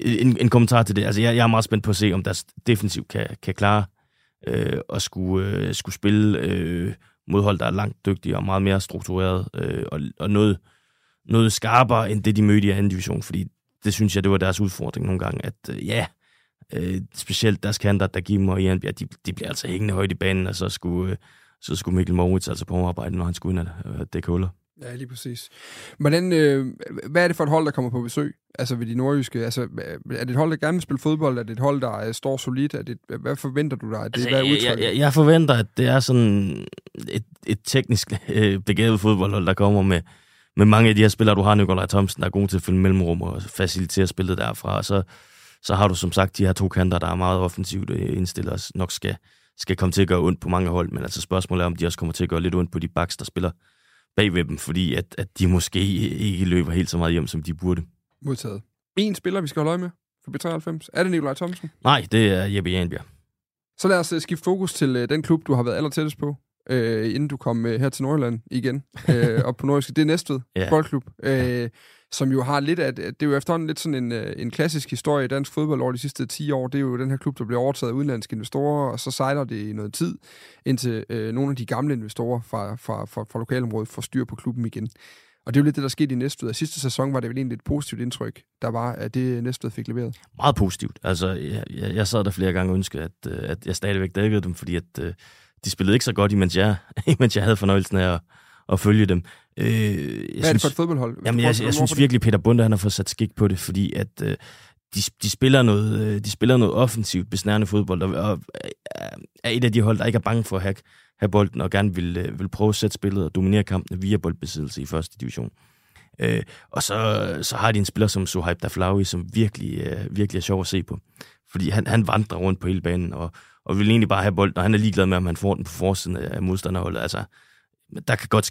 en, en kommentar til det. Altså, jeg, jeg er meget spændt på at se, om deres defensiv kan, kan klare øh, at skulle, øh, skulle spille øh, modhold, der er langt dygtige og meget mere struktureret, øh, og, og noget, noget skarpere end det, de mødte i anden division, fordi det synes jeg, det var deres udfordring nogle gange, at øh, ja, øh, specielt deres kanter, der giver mig Jan de, de bliver altså hængende højt i banen, og så skulle, øh, så skulle Mikkel Moritz altså på arbejde, når han skulle ind og øh, dække huller. Ja, lige præcis. Hvordan, øh, hvad er det for et hold, der kommer på besøg? Altså ved de nordjyske? Altså, er det et hold, der gerne vil spille fodbold? Er det et hold, der er, står solidt? Er det, hvad forventer du dig? Det, altså, hvad er jeg, jeg, jeg, forventer, at det er sådan et, et teknisk øh, begavet fodboldhold, der kommer med, med mange af de her spillere. Du har Nikolaj Thomsen, der er god til at fylde mellemrum og facilitere spillet derfra. Og så så har du som sagt de her to kanter, der er meget offensivt øh, indstillet og nok skal, skal komme til at gøre ondt på mange hold, men altså spørgsmålet er, om de også kommer til at gøre lidt ondt på de backs, der spiller bagved dem, fordi at, at de måske ikke løber helt så meget hjem, som de burde. Modtaget. En spiller, vi skal holde øje med for B93. Er det Nikolaj Thomsen? Nej, det er Jeppe Janbjerg. Så lad os uh, skifte fokus til uh, den klub, du har været aller tættest på, uh, inden du kom uh, her til Nordjylland igen, uh, op på Nordisk. Det er Næstved ja. Boldklub. Uh, som jo har lidt af, det er jo efterhånden lidt sådan en, øh, en klassisk historie i dansk fodbold over de sidste 10 år. Det er jo den her klub, der bliver overtaget af udenlandske investorer, og så sejler det i noget tid, indtil øh, nogle af de gamle investorer fra, fra, fra, fra lokalområdet får styr på klubben igen. Og det er jo lidt det, der skete i Næstved. Sidste sæson var det vel egentlig et positivt indtryk, der var, at det øh, Næstved fik leveret. Meget positivt. Altså, jeg, jeg, jeg sad der flere gange og ønskede, at, øh, at jeg stadigvæk dækkede dem, fordi at, de spillede ikke så godt, imens jeg, imens jeg havde fornøjelsen af at, at følge dem. Øh, jeg Hvad synes, er det for et fodboldhold? Jamen, jeg, jeg, jeg synes virkelig, Peter Bunde han har fået sat skik på det, fordi at øh, de, de, spiller noget, øh, de spiller noget offensivt, besnærende fodbold, og, og er et af de hold, der ikke er bange for at have, have bolden, og gerne vil, øh, vil prøve at sætte spillet og dominere kampene via boldbesiddelse i første division. Øh, og så, så har de en spiller som Suhaib Daflawi, som virkelig, øh, virkelig er sjov at se på. Fordi han, han vandrer rundt på hele banen, og, og vil egentlig bare have bolden, og han er ligeglad med, om han får den på forsiden af modstanderholdet. Altså, der kan godt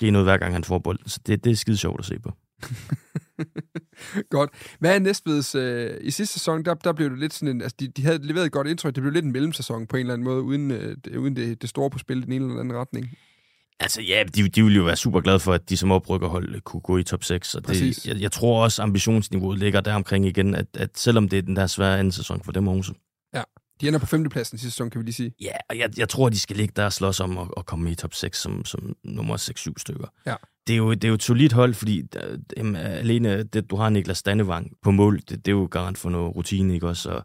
Det er noget hver gang han får bolden, så det, det er skide sjovt at se på. Godt. Hvad er Næstveds... Øh, I sidste sæson, der, der blev det lidt sådan en... Altså, de, de havde leveret et godt indtryk. Det blev lidt en mellemsæson på en eller anden måde, uden, øh, uden det, det store på spil i den ene eller anden retning. Altså ja, de, de ville jo være super glade for, at de som oprykkerhold kunne gå i top 6. Og Præcis. det, jeg, jeg tror også, ambitionsniveauet ligger der omkring igen, at, at selvom det er den der svære anden sæson for dem også. De ender på femtepladsen sidste sæson, kan vi lige sige. Ja, og jeg, jeg tror, de skal ligge der og slås om at, at komme i top 6 som, som nummer 6-7 stykker. Ja. Det er, jo, det er jo et solidt hold, fordi der, dem, alene det, du har Niklas Dannevang på mål, det, det er jo garant for noget rutine, ikke også? Og,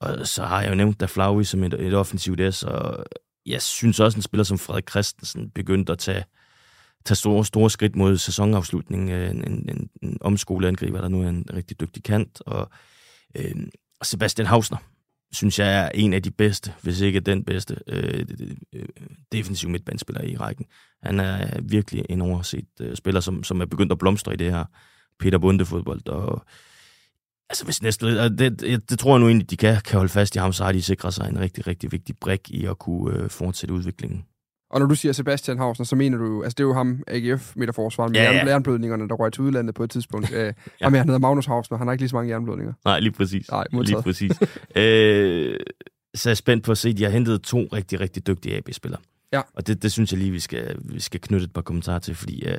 og så har jeg jo nævnt der Flauvi som et, et offensivt S, og jeg synes også, en spiller som Frederik Christensen begyndte at tage, tage store, store skridt mod sæsonafslutningen. Øh, En, en, en, en omskolet angriber, der nu er en rigtig dygtig kant. Og, øh, Sebastian Hausner, synes jeg er en af de bedste, hvis ikke den bedste, øh, øh, defensiv midtbanespiller i rækken. Han er virkelig en overset øh, spiller, som, som er begyndt at blomstre i det her Peter Bunde-fodbold. Og, altså hvis næste, og det, det, det, tror jeg nu egentlig, de kan, kan holde fast i ham, så har de sikret sig en rigtig, rigtig vigtig brik i at kunne øh, fortsætte udviklingen. Og når du siger Sebastian Hausner, så mener du altså det er jo ham, AGF midterforsvaret med Ja, ja, jernblødningerne, der røg til udlandet på et tidspunkt. ja. Ham, han hedder Magnus Hausner, han har ikke lige så mange jernblødninger. Nej, lige præcis. Nej, lige modtaget. præcis. øh, så er jeg spændt på at se, at de har hentet to rigtig, rigtig dygtige AB-spillere. Ja. Og det, det synes jeg lige, vi skal, vi skal knytte et par kommentarer til, fordi uh,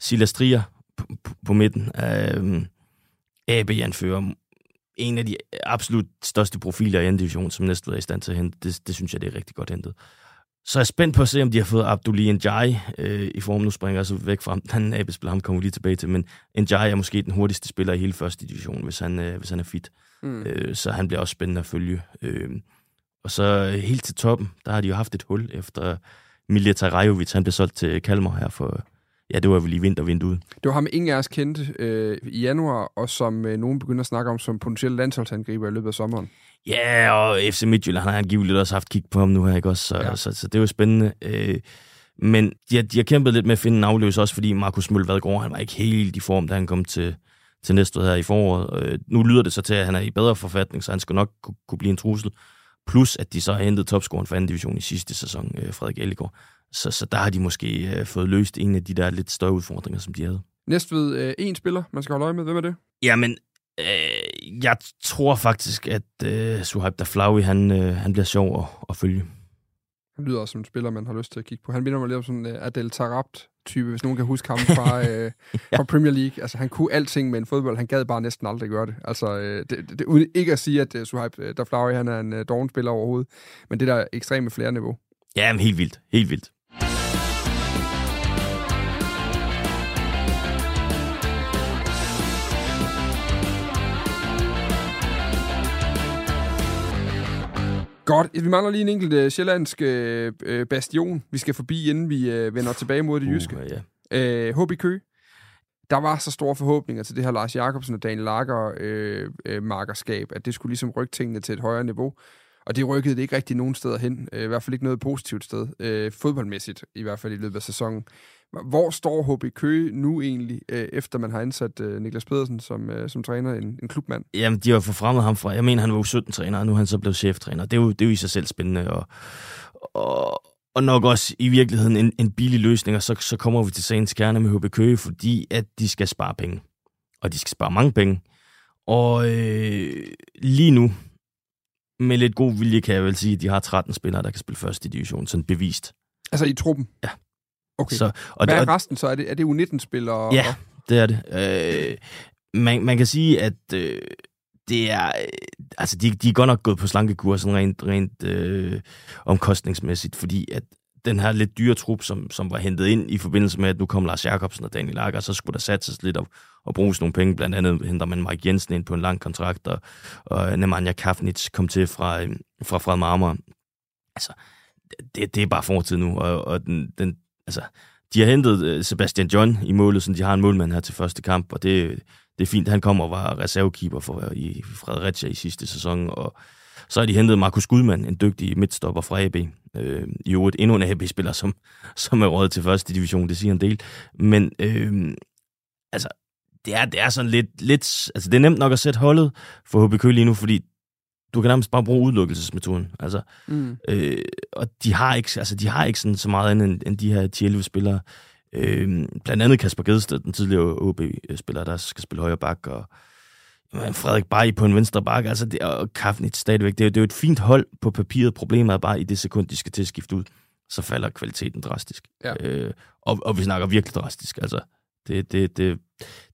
Silas Trier på, på, på midten, uh, AB-anfører, en af de absolut største profiler i anden division, som næsten er i stand til at hente. Det, det synes jeg, det er rigtig godt hentet. Så er jeg spændt på at se, om de har fået Abdulli Njai øh, i form. Nu springer jeg så væk fra. Den AB-spiller, ham kommer vi lige tilbage til. Men Njai er måske den hurtigste spiller i hele første division, hvis han, øh, hvis han er fit. Mm. Øh, så han bliver også spændende at følge. Øh, og så øh, helt til toppen, der har de jo haft et hul efter Milja Tarajovic. Han blev solgt til Kalmar her for, ja, det var vel i vintervinduet. Det var ham, ingen af os kendte øh, i januar, og som øh, nogen begynder at snakke om som potentiel landsholdsangriber i løbet af sommeren. Ja, og FC Midtjylland han har angiveligt også haft kig på ham nu her, ikke også? Så, ja. så, så det er jo spændende. Øh, men de har, de har kæmpet lidt med at finde en afløser, også fordi Markus Mølvadgaard, han var ikke helt i form, da han kom til, til næste her i foråret. Øh, nu lyder det så til, at han er i bedre forfatning, så han skal nok kunne, kunne blive en trussel. Plus, at de så har hentet topscoren for anden division i sidste sæson, øh, Frederik Ellegaard. Så, så der har de måske øh, fået løst en af de der lidt større udfordringer, som de havde. Næstved øh, en spiller, man skal holde øje med. Hvem er det? Jamen, øh, jeg tror faktisk, at øh, Suhaib Daflawi, han, øh, han bliver sjov at, at følge. Han lyder også som en spiller, man har lyst til at kigge på. Han minder mig lidt om sådan en uh, Adel Tarabt-type, hvis nogen kan huske ham fra, øh, fra Premier League. Altså, han kunne alting med en fodbold. Han gad bare næsten aldrig gøre det. Altså, øh, det, det, uden ikke at sige, at uh, Suhaib uh, Daflawi, han er en uh, dårlig spiller overhovedet. Men det der ekstreme flere niveau. Ja, men helt vildt. Helt vildt. Godt. Vi mangler lige en enkelt uh, sjællandsk uh, bastion, vi skal forbi, inden vi uh, vender tilbage mod det jyske. Uh, ja. Uh, HB Køge. Der var så store forhåbninger til det her Lars Jakobsen og Daniel Lager øh, øh, markerskab, at det skulle ligesom rykke tingene til et højere niveau. Og det rykkede det ikke rigtig nogen steder hen. Øh, I hvert fald ikke noget positivt sted. Øh, fodboldmæssigt, i hvert fald i løbet af sæsonen. Hvor står HB Køge nu egentlig, øh, efter man har ansat øh, Niklas Pedersen som, øh, som træner, en, en klubmand? Jamen, de har forfremmet ham fra, jeg mener, han var U17-træner, og nu er han så blevet cheftræner. Det er jo, det er jo i sig selv spændende, og, og, og nok også i virkeligheden en, en billig løsning, og så, så kommer vi til sagens kerne med HB Køge, fordi at de skal spare penge. Og de skal spare mange penge. Og øh, lige nu, med lidt god vilje, kan jeg vel sige, at de har 13 spillere, der kan spille første division, sådan bevist. Altså i truppen? Ja. Okay. Så, og Hvad er resten så? Er det, er det U19-spillere? Ja, det er det. Øh, man, man kan sige, at øh, det er... Øh, altså, de, de er godt nok gået på slankekur, sådan rent, rent øh, omkostningsmæssigt, fordi at den her lidt dyre trup, som, som var hentet ind i forbindelse med, at nu kom Lars Jakobsen og Daniel Lager, så skulle der satses lidt og, og bruges nogle penge. Blandt andet henter man Mike Jensen ind på en lang kontrakt, og, og Nemanja Kafnitz kom til fra, øh, fra Fred Marmor. Altså, det, det er bare fortid nu, og, og den, den, altså, de har hentet øh, Sebastian John i målet, så de har en målmand her til første kamp, og det, det er fint. Han kommer og var reservekeeper for, i Fredericia i sidste sæson, og så har de hentet Markus Gudmann, en dygtig midtstopper fra AB. Øh, I øvrigt endnu en AB-spiller, som, som er rådet til første division, det siger en del. Men øh, altså, det er, det er sådan lidt, lidt... Altså, det er nemt nok at sætte holdet for HBK lige nu, fordi du kan nærmest bare bruge udelukkelsesmetoden. Altså, Mm. øh, og de har ikke, altså, de har ikke sådan så meget andet end, end de her 10-11 spillere. Øh, blandt andet Kasper Gedsted, den tidligere OB-spiller, der skal spille højre bak, og jamen, Frederik Bay på en venstre bak, altså det, og Kafnit stadigvæk. Det er, det er jo et fint hold på papiret. Problemet er bare, i det sekund, de skal til at skifte ud, så falder kvaliteten drastisk. Ja. Øh, og, og vi snakker virkelig drastisk. Altså, det, det, det,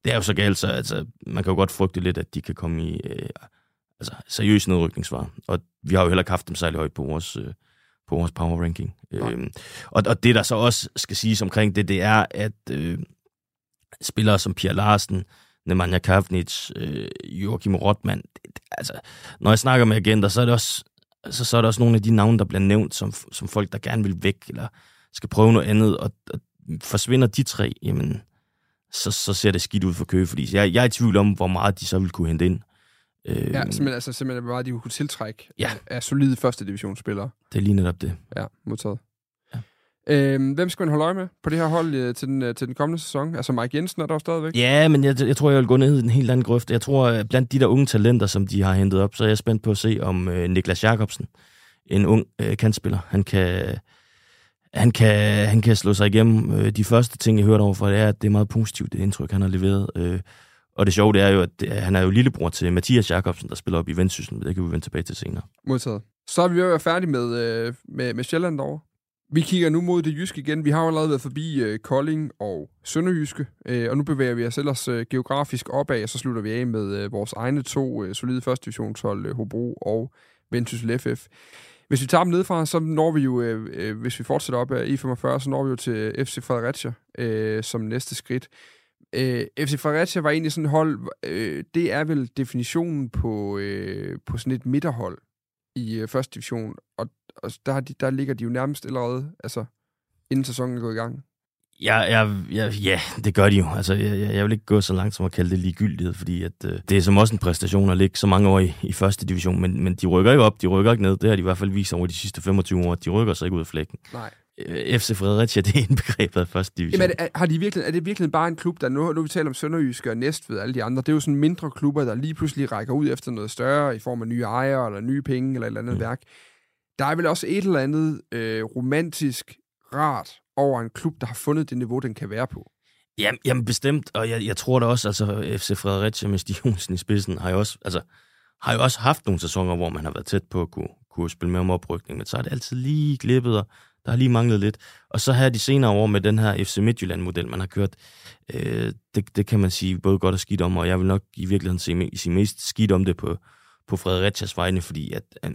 det er jo så galt, så altså, man kan jo godt frygte lidt, at de kan komme i øh, altså, seriøs nedrykningsvar. Og vi har jo heller ikke haft dem særlig højt på vores, øh, på vores power ranking. Øh, og, og det, der så også skal siges omkring det, det er, at øh, spillere som Pia Larsen, Nemanja Kavnic, øh, Joachim Rotman, det, det, altså, når jeg snakker med agenter, så er det også, så, så er der også nogle af de navne, der bliver nævnt som, som folk, der gerne vil væk, eller skal prøve noget andet, og, og forsvinder de tre, jamen, så, så ser det skidt ud for Køge, fordi jeg, jeg er i tvivl om, hvor meget de så vil kunne hente ind. Ja, simpelthen, altså, simpelthen hvor meget de kunne tiltrække Ja. af, af solide første divisionsspillere. Det er lige netop det. Ja, modtaget. Ja. Øhm, hvem skal man holde øje med på det her hold øh, til, den, øh, til den kommende sæson? Altså Mike Jensen er der stadigvæk. Ja, men jeg, jeg tror, jeg vil gå ned i en helt anden grøft. Jeg tror, at blandt de der unge talenter, som de har hentet op, så er jeg spændt på at se, om øh, Niklas Jakobsen, en ung øh, kantspiller, han kan, han, kan, han kan slå sig igennem. Øh, de første ting, jeg hørte overfor, det er, at det er meget positivt, det indtryk, han har leveret. Øh, og det sjove, det er jo, at han er jo lillebror til Mathias Jakobsen, der spiller op i Vendsyssel, men det kan vi vende tilbage til senere. Modtaget. Så er vi jo være færdige med, øh, med, med Sjælland derovre. Vi kigger nu mod det jyske igen. Vi har jo allerede været forbi øh, Kolding og Sønderjyske, øh, og nu bevæger vi os ellers øh, geografisk opad, og så slutter vi af med øh, vores egne to øh, solide første divisionshold, øh, Hobro og Vendsyssel FF. Hvis vi tager dem nedefra, så når vi jo, øh, øh hvis vi fortsætter op af E45, så når vi jo til FC Fredericia øh, som næste skridt. Øh, FC Fredericia var egentlig sådan et hold, øh, det er vel definitionen på, øh, på sådan et midterhold i øh, første division, og, og der, har de, der ligger de jo nærmest allerede, altså inden sæsonen er gået i gang. Ja, ja, ja, ja, det gør de jo. Altså, jeg, jeg vil ikke gå så langt som at kalde det ligegyldighed, fordi at, øh, det er som også en præstation at ligge så mange år i, i første division, men, men de rykker ikke op, de rykker ikke ned. Det har de i hvert fald vist over de sidste 25 år. De rykker sig ikke ud af flækken. Nej. Øh, FC Fredericia, det er indbegrebet af første division. Jamen, det- er, har de virkelig, er det virkelig bare en klub, der nu, nu vi taler om Sønderjyske og Næstved og alle de andre, det er jo sådan mindre klubber, der lige pludselig rækker ud efter noget større i form af nye ejere eller nye penge eller et eller andet mm. værk. Der er vel også et eller andet øh, romantisk rart over en klub, der har fundet det niveau, den kan være på. Jamen, jamen bestemt, og jeg, jeg tror da også, altså FC Fredericia med Stig Jonsen i spidsen, har jo også, altså, har jo også haft nogle sæsoner, hvor man har været tæt på at kunne, kunne spille med om oprykning, men så er det altid lige glippet, og der har lige manglet lidt. Og så her de senere år med den her FC Midtjylland-model, man har kørt, øh, det, det kan man sige både godt og skidt om, og jeg vil nok i virkeligheden sige, sige mest skidt om det på, på Fredericias vegne, fordi at, at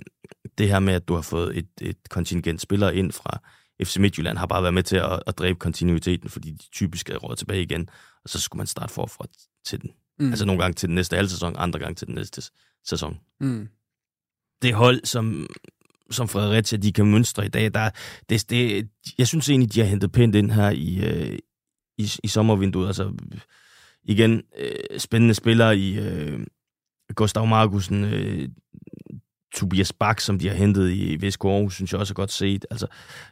det her med, at du har fået et, et kontingent spillere ind fra FC Midtjylland, har bare været med til at, at dræbe kontinuiteten, fordi de typisk er råd tilbage igen, og så skulle man starte forfra til den. Mm. Altså nogle gange til den næste halve sæson, andre gange til den næste sæson. Mm. Det hold, som, som Fredericia, de kan mønstre i dag, der, det, det, jeg synes egentlig, de har hentet pænt ind her i, øh, i, i sommervinduet. Altså, igen, øh, spændende spillere i øh, Gustav Markusen, øh, Tobias Bak, som de har hentet i VSK Aarhus, synes jeg også er godt set. Altså,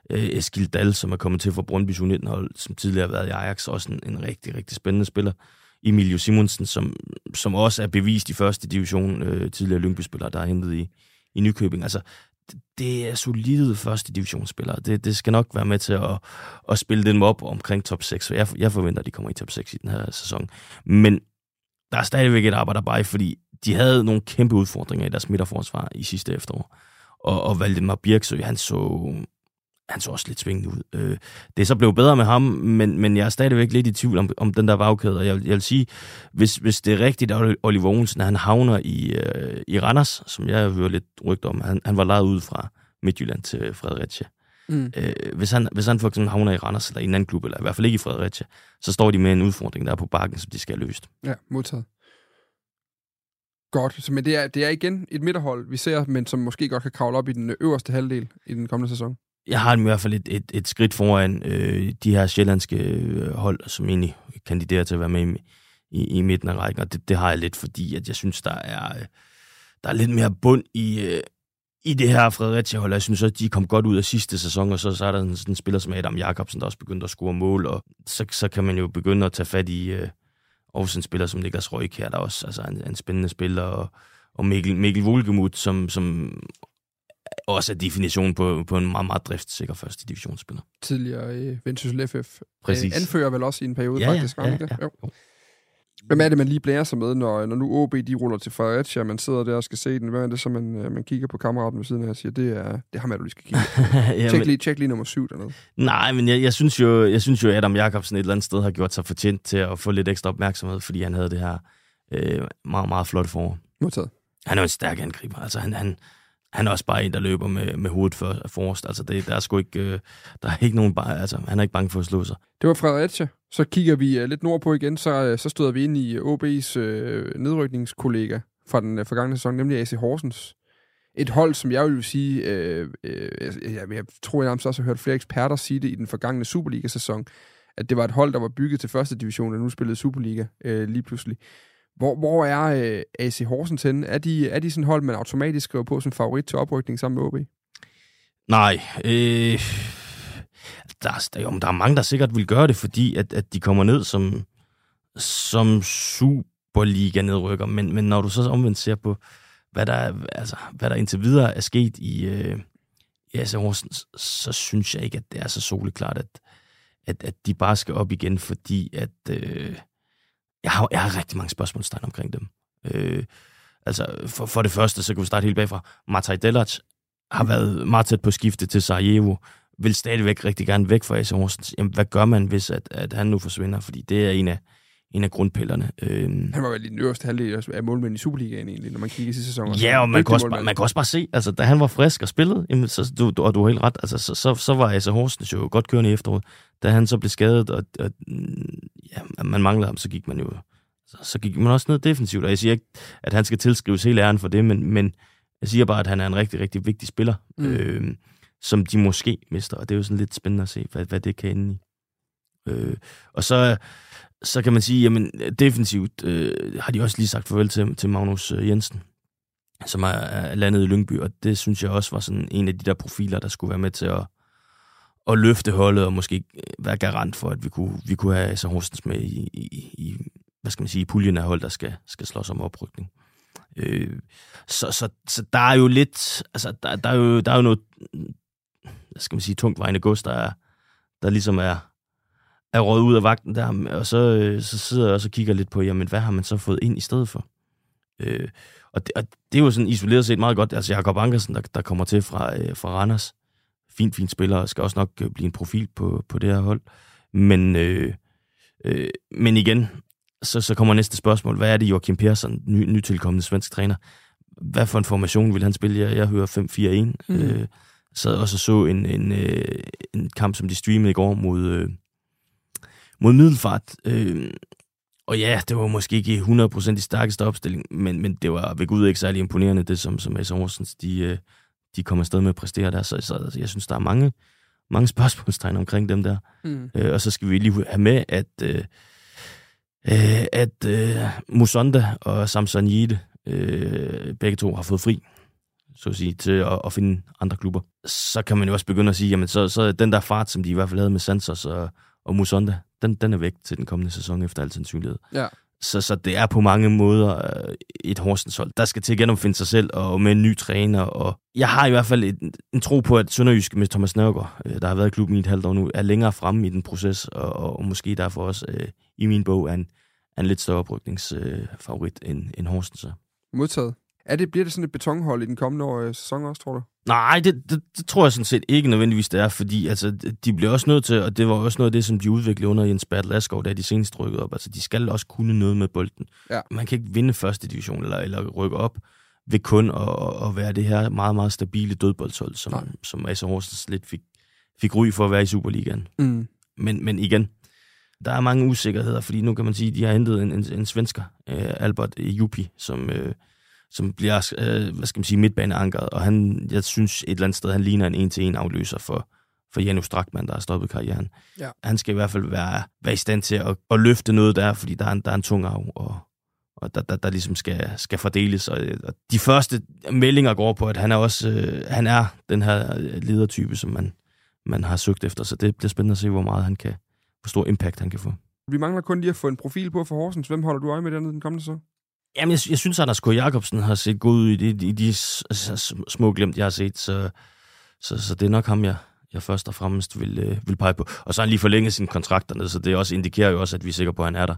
øh, Eskil Dahl, som er kommet til fra Brøndby U19-hold, som tidligere har været i Ajax, også en, en rigtig, rigtig spændende spiller. Emilio Simonsen, som, som også er bevist i første division, øh, tidligere Lyngby-spiller, der er hentet i, i Nykøbing. Altså, det, det er solide første divisionsspillere. Det, det skal nok være med til at, at spille dem op omkring top 6, jeg, jeg forventer, at de kommer i top 6 i den her sæson. Men der er stadigvæk et arbejde bare, fordi de havde nogle kæmpe udfordringer i deres midterforsvar i sidste efterår. Og, og Valdemar Birksø, han så, han så også lidt svingende ud. Øh, det er så blevet bedre med ham, men, men jeg er stadigvæk lidt i tvivl om, om den der bagkæde. Og jeg, jeg vil sige, hvis, hvis det er rigtigt, at Oliver Olsen, han havner i, øh, i Randers, som jeg hører lidt rygter om, han, han var lejet ud fra Midtjylland til Fredericia. Mm. Øh, hvis, han, hvis han for eksempel havner i Randers eller i en anden klub, eller i hvert fald ikke i Fredericia, så står de med en udfordring, der er på bakken, som de skal have løst. Ja, modtaget. Godt, så, men det er, det er igen et midterhold, vi ser, men som måske godt kan kravle op i den øverste halvdel i den kommende sæson. Jeg har dem i hvert fald et, et, et skridt foran øh, de her sjællandske øh, hold, som egentlig kandiderer til at være med i, i, i midten af rækken, og det, det har jeg lidt, fordi at jeg synes, der er, øh, der er lidt mere bund i, øh, i det her Fredericia-hold. Jeg synes også, de kom godt ud af sidste sæson, og så, så er der sådan en spiller som Adam Jakobsen, der også begyndte at score mål, og så, så kan man jo begynde at tage fat i øh, også en spiller som Niklas Røyk her, der er også altså en, en spændende spiller, og, og Mikkel, Mikkel Volgemut, som, som også er definitionen på, på en meget, meget driftssikker første divisionsspiller. Tidligere i Vendsyssel FF. Præcis. Øh, anfører vel også i en periode, Ja, ja, faktisk. var ja, det? ja. Jo. Hvem er det, man lige blærer sig med, når, når nu OB de ruller til Fredericia, man sidder der og skal se den? Hvad er det så, man, øh, man kigger på kammeraten ved siden af og siger, det er, det er ham, er du lige skal kigge. Jamen- tjek, lige, tjek lige nummer syv dernede. Nej, men jeg, jeg, synes jo, jeg synes jo, Adam Jakobsen et eller andet sted har gjort sig fortjent til at få lidt ekstra opmærksomhed, fordi han havde det her øh, meget, meget flot forår. Modtaget. Han er jo en stærk angriber. Altså, han, han, han er også bare en, der løber med, med hovedet for, forrest. Altså, det, der er sgu ikke, øh, der er ikke nogen bare, altså, han er ikke bange for at slå sig. Det var Fredericia. Så kigger vi uh, lidt nordpå igen, så, uh, så støder vi ind i øh, OB's uh, nedrykningskollega fra den uh, forgangne sæson, nemlig AC Horsens. Et hold, som jeg vil sige, øh, øh, altså, jeg, jeg tror jeg nærmest også har hørt flere eksperter sige det i den forgangne Superliga-sæson, at det var et hold, der var bygget til første division, og nu spillede Superliga øh, lige pludselig. Hvor, hvor er øh, AC Horsens henne? Er de, er de sådan hold, man automatisk skriver på som favorit til oprykning sammen med OB? Nej, øh, der, er- der, jo, der er mange, der sikkert vil gøre det, fordi at, at de kommer ned som, som Superliga-nedrykker. Men, men når du så omvendt ser på, hvad der, altså, hvad der indtil videre er sket i, øh, i AC Horsens, så synes jeg ikke, at det er så soleklart, at, at, at de bare skal op igen, fordi at øh, jeg, har, jeg har rigtig mange spørgsmålstegn omkring dem. Øh, altså, for, for det første, så kan vi starte helt bagfra. Martaj Delac har været meget tæt på skifte til Sarajevo, vil stadigvæk rigtig gerne væk fra AC Horsens. Jamen, hvad gør man, hvis at, at han nu forsvinder? Fordi det er en af, en af grundpillerne. Øhm, Han var vel i den øverste halvdel af målmænd i Superligaen egentlig, når man kigger i sidste sæson. Ja, og man kan, også, målmand. bare- man kan også bare se, altså da han var frisk og spillede, jamen, så, du, du, og du har helt ret, altså, så, så, så var AC Horsens jo godt kørende i efteråret. Da han så blev skadet, og, og ja, man manglede ham, så gik man jo så, så gik man også ned defensivt. Og jeg siger ikke, at han skal tilskrives hele æren for det, men, men jeg siger bare, at han er en rigtig, rigtig vigtig spiller, mm. øh, som de måske mister. Og det er jo sådan lidt spændende at se, hvad, hvad det kan ende i. Øh, og så, så kan man sige, jamen defensivt øh, har de også lige sagt farvel til, til Magnus øh, Jensen, som er, er landet i Lyngby, og det synes jeg også var sådan en af de der profiler, der skulle være med til at, at løfte holdet og måske øh, være garant for, at vi kunne, vi kunne have så Horsens med i, i, i, hvad skal man sige, i puljen af hold, der skal, skal slås om oprykning. Øh, så, så, så der er jo lidt, altså der, der, er, jo, der er jo noget, hvad skal man sige, tungt vejende gods, der, er, der ligesom er, er råd ud af vagten der, og så, øh, så sidder jeg også og kigger lidt på, jamen hvad har man så fået ind i stedet for? Øh, og, det, og det er jo sådan isoleret set meget godt. Altså Jakob Ankersen, der, der kommer til fra, øh, fra Randers, fint, fint spiller, og skal også nok øh, blive en profil på, på det her hold. Men, øh, øh, men igen, så, så kommer næste spørgsmål. Hvad er det, Joachim Persson, ny, nytilkommende svensk træner, hvad for en formation vil han spille? Jeg, jeg hører 5-4-1. Mhm. Mm. Øh, sad også og så en, en, øh, en kamp, som de streamede i går mod, øh, mod Middelfart. Øh, og ja, det var måske ikke 100% i stærkeste opstilling, men, men det var ved Gud ikke særlig imponerende, det som, som S. Horsens, de, øh, de kom afsted med at præstere der. Så, så, så jeg synes, der er mange, mange spørgsmålstegn omkring dem der. Mm. Øh, og så skal vi lige have med, at, øh, øh, at øh, Musonda og Samson Jede, øh, begge to har fået fri, så at sige, til at, at finde andre klubber. Så kan man jo også begynde at sige, jamen så, så den der fart, som de i hvert fald havde med Santos og, og Musonda, den, den er væk til den kommende sæson efter al sandsynlighed. Ja. Så, så det er på mange måder øh, et Horsens hold, der skal til at genopfinde sig selv, og med en ny træner. Og jeg har i hvert fald en, en tro på, at Sønderjysk med Thomas Nørgaard, øh, der har været i klubben i et halvt år nu, er længere fremme i den proces, og, og, og måske derfor også øh, i min bog er en, er en lidt større oprykningsfavorit øh, end, end Horsens er. Modtaget. Er det, bliver det sådan et betonhold i den kommende år, øh, sæson også, tror du? Nej, det, det, det tror jeg sådan set ikke nødvendigvis, det er, fordi altså, de bliver også nødt til, og det var også noget af det, som de udviklede under Jens Bertel Asgaard, da de senest rykkede op. Altså, de skal også kunne noget med bolden. Ja. Man kan ikke vinde første division eller, eller rykke op ved kun at, at være det her meget, meget stabile dødboldshold, som, som AC Horsens lidt fik, fik ry for at være i Superligaen. Mm. Men, men igen, der er mange usikkerheder, fordi nu kan man sige, at de har hentet en, en, en svensker, øh, Albert Jupi, som, øh, som bliver, øh, hvad skal man sige, midtbaneankeret, og han, jeg synes et eller andet sted, han ligner en en-til-en afløser for, for Janus Strakman, der har stoppet karrieren. Ja. Han skal i hvert fald være, være i stand til at, at løfte noget der, fordi der er en, der er en tung arv, og, og der, der, der ligesom skal, skal fordeles. Og, og de første meldinger går på, at han er også øh, han er den her ledertype, som man, man har søgt efter, så det bliver spændende at se, hvor meget han kan, hvor stor impact han kan få. Vi mangler kun lige at få en profil på for Horsens. Hvem holder du øje med dernede den kommende sæson? Jamen, jeg, jeg synes, at Anders K. Jacobsen har set god ud i de, i de små glemt, jeg har set, så, så, så det er nok ham, jeg, jeg først og fremmest vil, øh, vil pege på. Og så har han lige forlænget sine kontrakter, så det også indikerer jo også, at vi er sikre på, at han er der.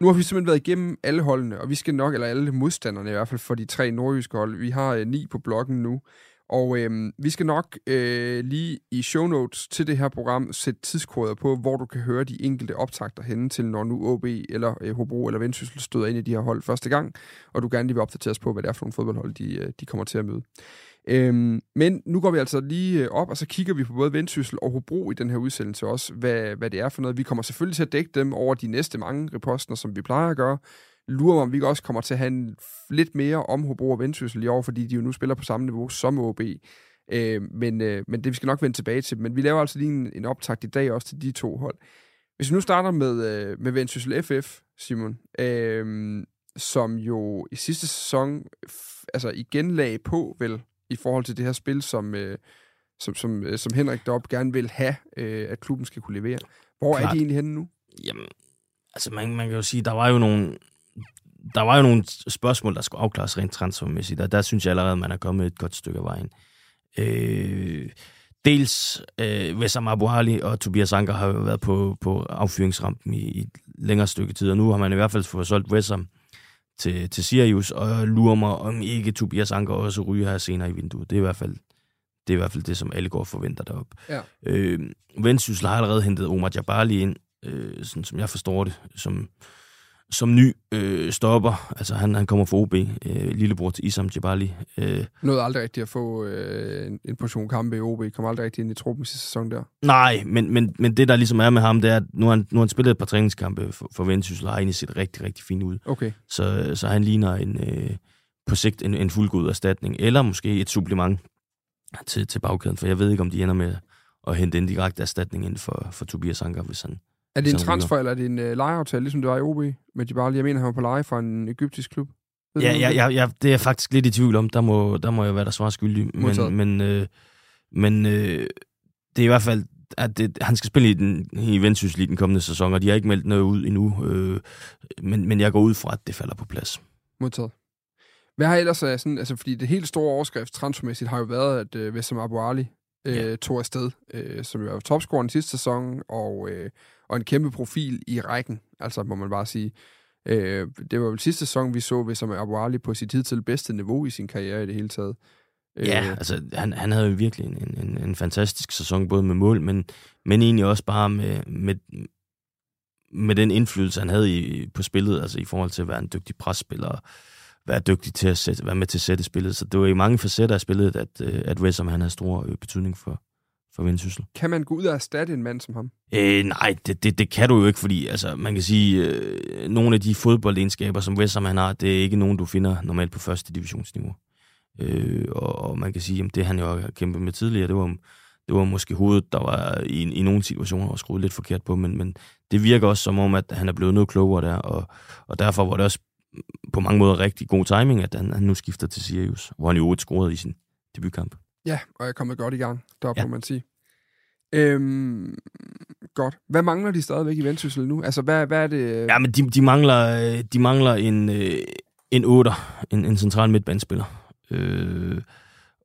Nu har vi simpelthen været igennem alle holdene, og vi skal nok, eller alle modstanderne i hvert fald for de tre nordjyske hold. Vi har øh, ni på blokken nu, og øh, vi skal nok øh, lige i show notes til det her program sætte tidskoder på, hvor du kan høre de enkelte optagter henne til, når nu OB eller øh, Hobro eller Vendsyssel støder ind i de her hold første gang, og du gerne lige vil opdateres på, hvad det er for nogle fodboldhold, de, øh, de kommer til at møde. Øhm, men nu går vi altså lige øh, op, og så kigger vi på både Vendsyssel og Hobro i den her udsendelse også, hvad, hvad det er for noget. Vi kommer selvfølgelig til at dække dem over de næste mange reposter, som vi plejer at gøre. Lurer mig, om vi også kommer til at have en, lidt mere om Hobro og Vendsyssel i år, fordi de jo nu spiller på samme niveau som OB. Øh, men, øh, men det vi skal nok vende tilbage til. Men vi laver altså lige en, en optakt i dag også til de to hold. Hvis vi nu starter med, øh, med Vendsyssel FF, Simon, øh, som jo i sidste sæson altså igen lag på, vel, i forhold til det her spil, som, øh, som, som, øh, som Henrik deroppe gerne vil have, øh, at klubben skal kunne levere. Hvor Klart. er de egentlig henne nu? Jamen, altså man, man kan jo sige, der var jo nogle der var jo nogle spørgsmål, der skulle afklares rent transfermæssigt, og der synes jeg allerede, man er kommet et godt stykke af vejen. Øh, dels øh, Wessam Abu Ali og Tobias Anker har jo været på, på affyringsrampen i, i et længere stykke tid, og nu har man i hvert fald fået solgt Wessam til, til Sirius, og lurer mig, om ikke Tobias Anker også ryger her senere i vinduet. Det er i hvert fald det, er i hvert fald det som alle går forventer derop. Ja. Øh, Vendsyssel har allerede hentet Omar Jabali ind, øh, sådan som jeg forstår det, som som ny øh, stopper. Altså, han, han kommer fra OB, øh, lillebror til Isam Jabali. Øh. Nåede aldrig rigtigt at få øh, en, en portion kampe i OB. Kom aldrig rigtig ind i truppen sidste sæson der. Nej, men, men, men det, der ligesom er med ham, det er, at nu har han, nu har han spillet et par træningskampe for, for Vendsyssel, og har egentlig set rigtig, rigtig fint ud. Okay. Så, så han ligner en, øh, på sigt en, en fuldgod erstatning, eller måske et supplement til, til bagkæden, for jeg ved ikke, om de ender med at hente en direkte erstatning ind for, for Tobias Anker, hvis han, er det en transfer, eller er det en uh, lejeaftale, ligesom det var i OB med Djibali? Jeg mener, han var på leje fra en egyptisk klub. Ved ja, ja, ja, ja, det er jeg faktisk lidt i tvivl om. Der må, der må jeg være der svar skyldig. Men, men, øh, men øh, det er i hvert fald, at det, han skal spille i, den, i Vendsyssel i den kommende sæson, og de har ikke meldt noget ud endnu. Øh, men, men jeg går ud fra, at det falder på plads. Modtaget. Hvad har ellers af sådan, altså fordi det helt store overskrift transfermæssigt har jo været, at øh, Vessam Abu Ali øh, ja. tog afsted, øh, som jo var topscoren sidste sæson, og øh, og en kæmpe profil i rækken, altså må man bare sige. Øh, det var jo sidste sæson, vi så ved som Abu Ali på sit hidtil bedste niveau i sin karriere i det hele taget. Ja, øh, altså han, han havde jo virkelig en, en, en fantastisk sæson, både med mål, men, men egentlig også bare med, med, med den indflydelse, han havde i, på spillet, altså i forhold til at være en dygtig presspiller, være dygtig til at sætte, være med til at sætte spillet. Så det var i mange facetter af spillet, at, øh, at Wesam han havde stor øh, betydning for, for Vendsyssel. Kan man gå ud og erstatte en mand som ham? Øh, nej, det, det, det kan du jo ikke, fordi altså, man kan sige, øh, nogle af de fodboldegenskaber, som Westham han har, det er ikke nogen, du finder normalt på første divisionsniveau. Øh, og, og man kan sige, at det han jo har kæmpet med tidligere, det var, det var måske hovedet, der var i, i nogle situationer var skruet lidt forkert på, men, men det virker også som om, at han er blevet noget klogere der, og, og derfor var det også på mange måder rigtig god timing, at han, han nu skifter til Sirius, hvor han jo scorede i sin debutkamp. Ja, og jeg er kommet godt i gang, der ja. må man sige. Øhm, godt. Hvad mangler de stadigvæk i Vendsyssel nu? Altså, hvad, hvad er det? Ja, men de, de mangler, de mangler en, øh, en 8, en, en central midtbanespiller. Øh,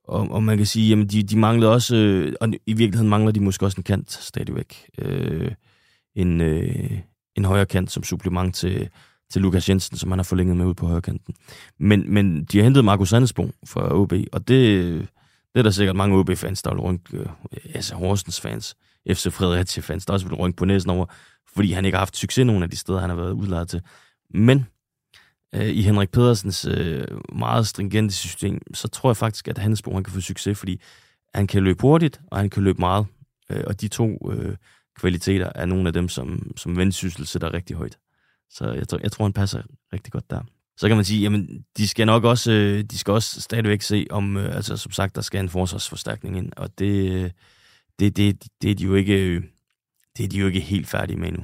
og, og man kan sige, jamen de, de manglede også, øh, og i virkeligheden mangler de måske også en kant stadigvæk. Øh, en, øh, en højre kant som supplement til, til Lukas Jensen, som han har forlænget med ud på højkanten. Men, men de har hentet Markus Sandesbo fra OB, og det, det er der sikkert mange OB-fans, der vil rynke, øh, altså Horsens fans, FC Fredericia-fans, der også vil rynke på næsen over, fordi han ikke har haft succes nogen af de steder, han har været udlejet til. Men øh, i Henrik Pedersens øh, meget stringente system, så tror jeg faktisk, at hans han kan få succes, fordi han kan løbe hurtigt, og han kan løbe meget. Øh, og de to øh, kvaliteter er nogle af dem, som, som vendsyssel sætter rigtig højt. Så jeg, tror, jeg tror, han passer rigtig godt der så kan man sige, jamen, de skal nok også, øh, de skal også stadigvæk se om, øh, altså som sagt, der skal en forsvarsforstærkning ind, og det, øh, det, det, det er de jo ikke, det er de jo ikke helt færdige med endnu.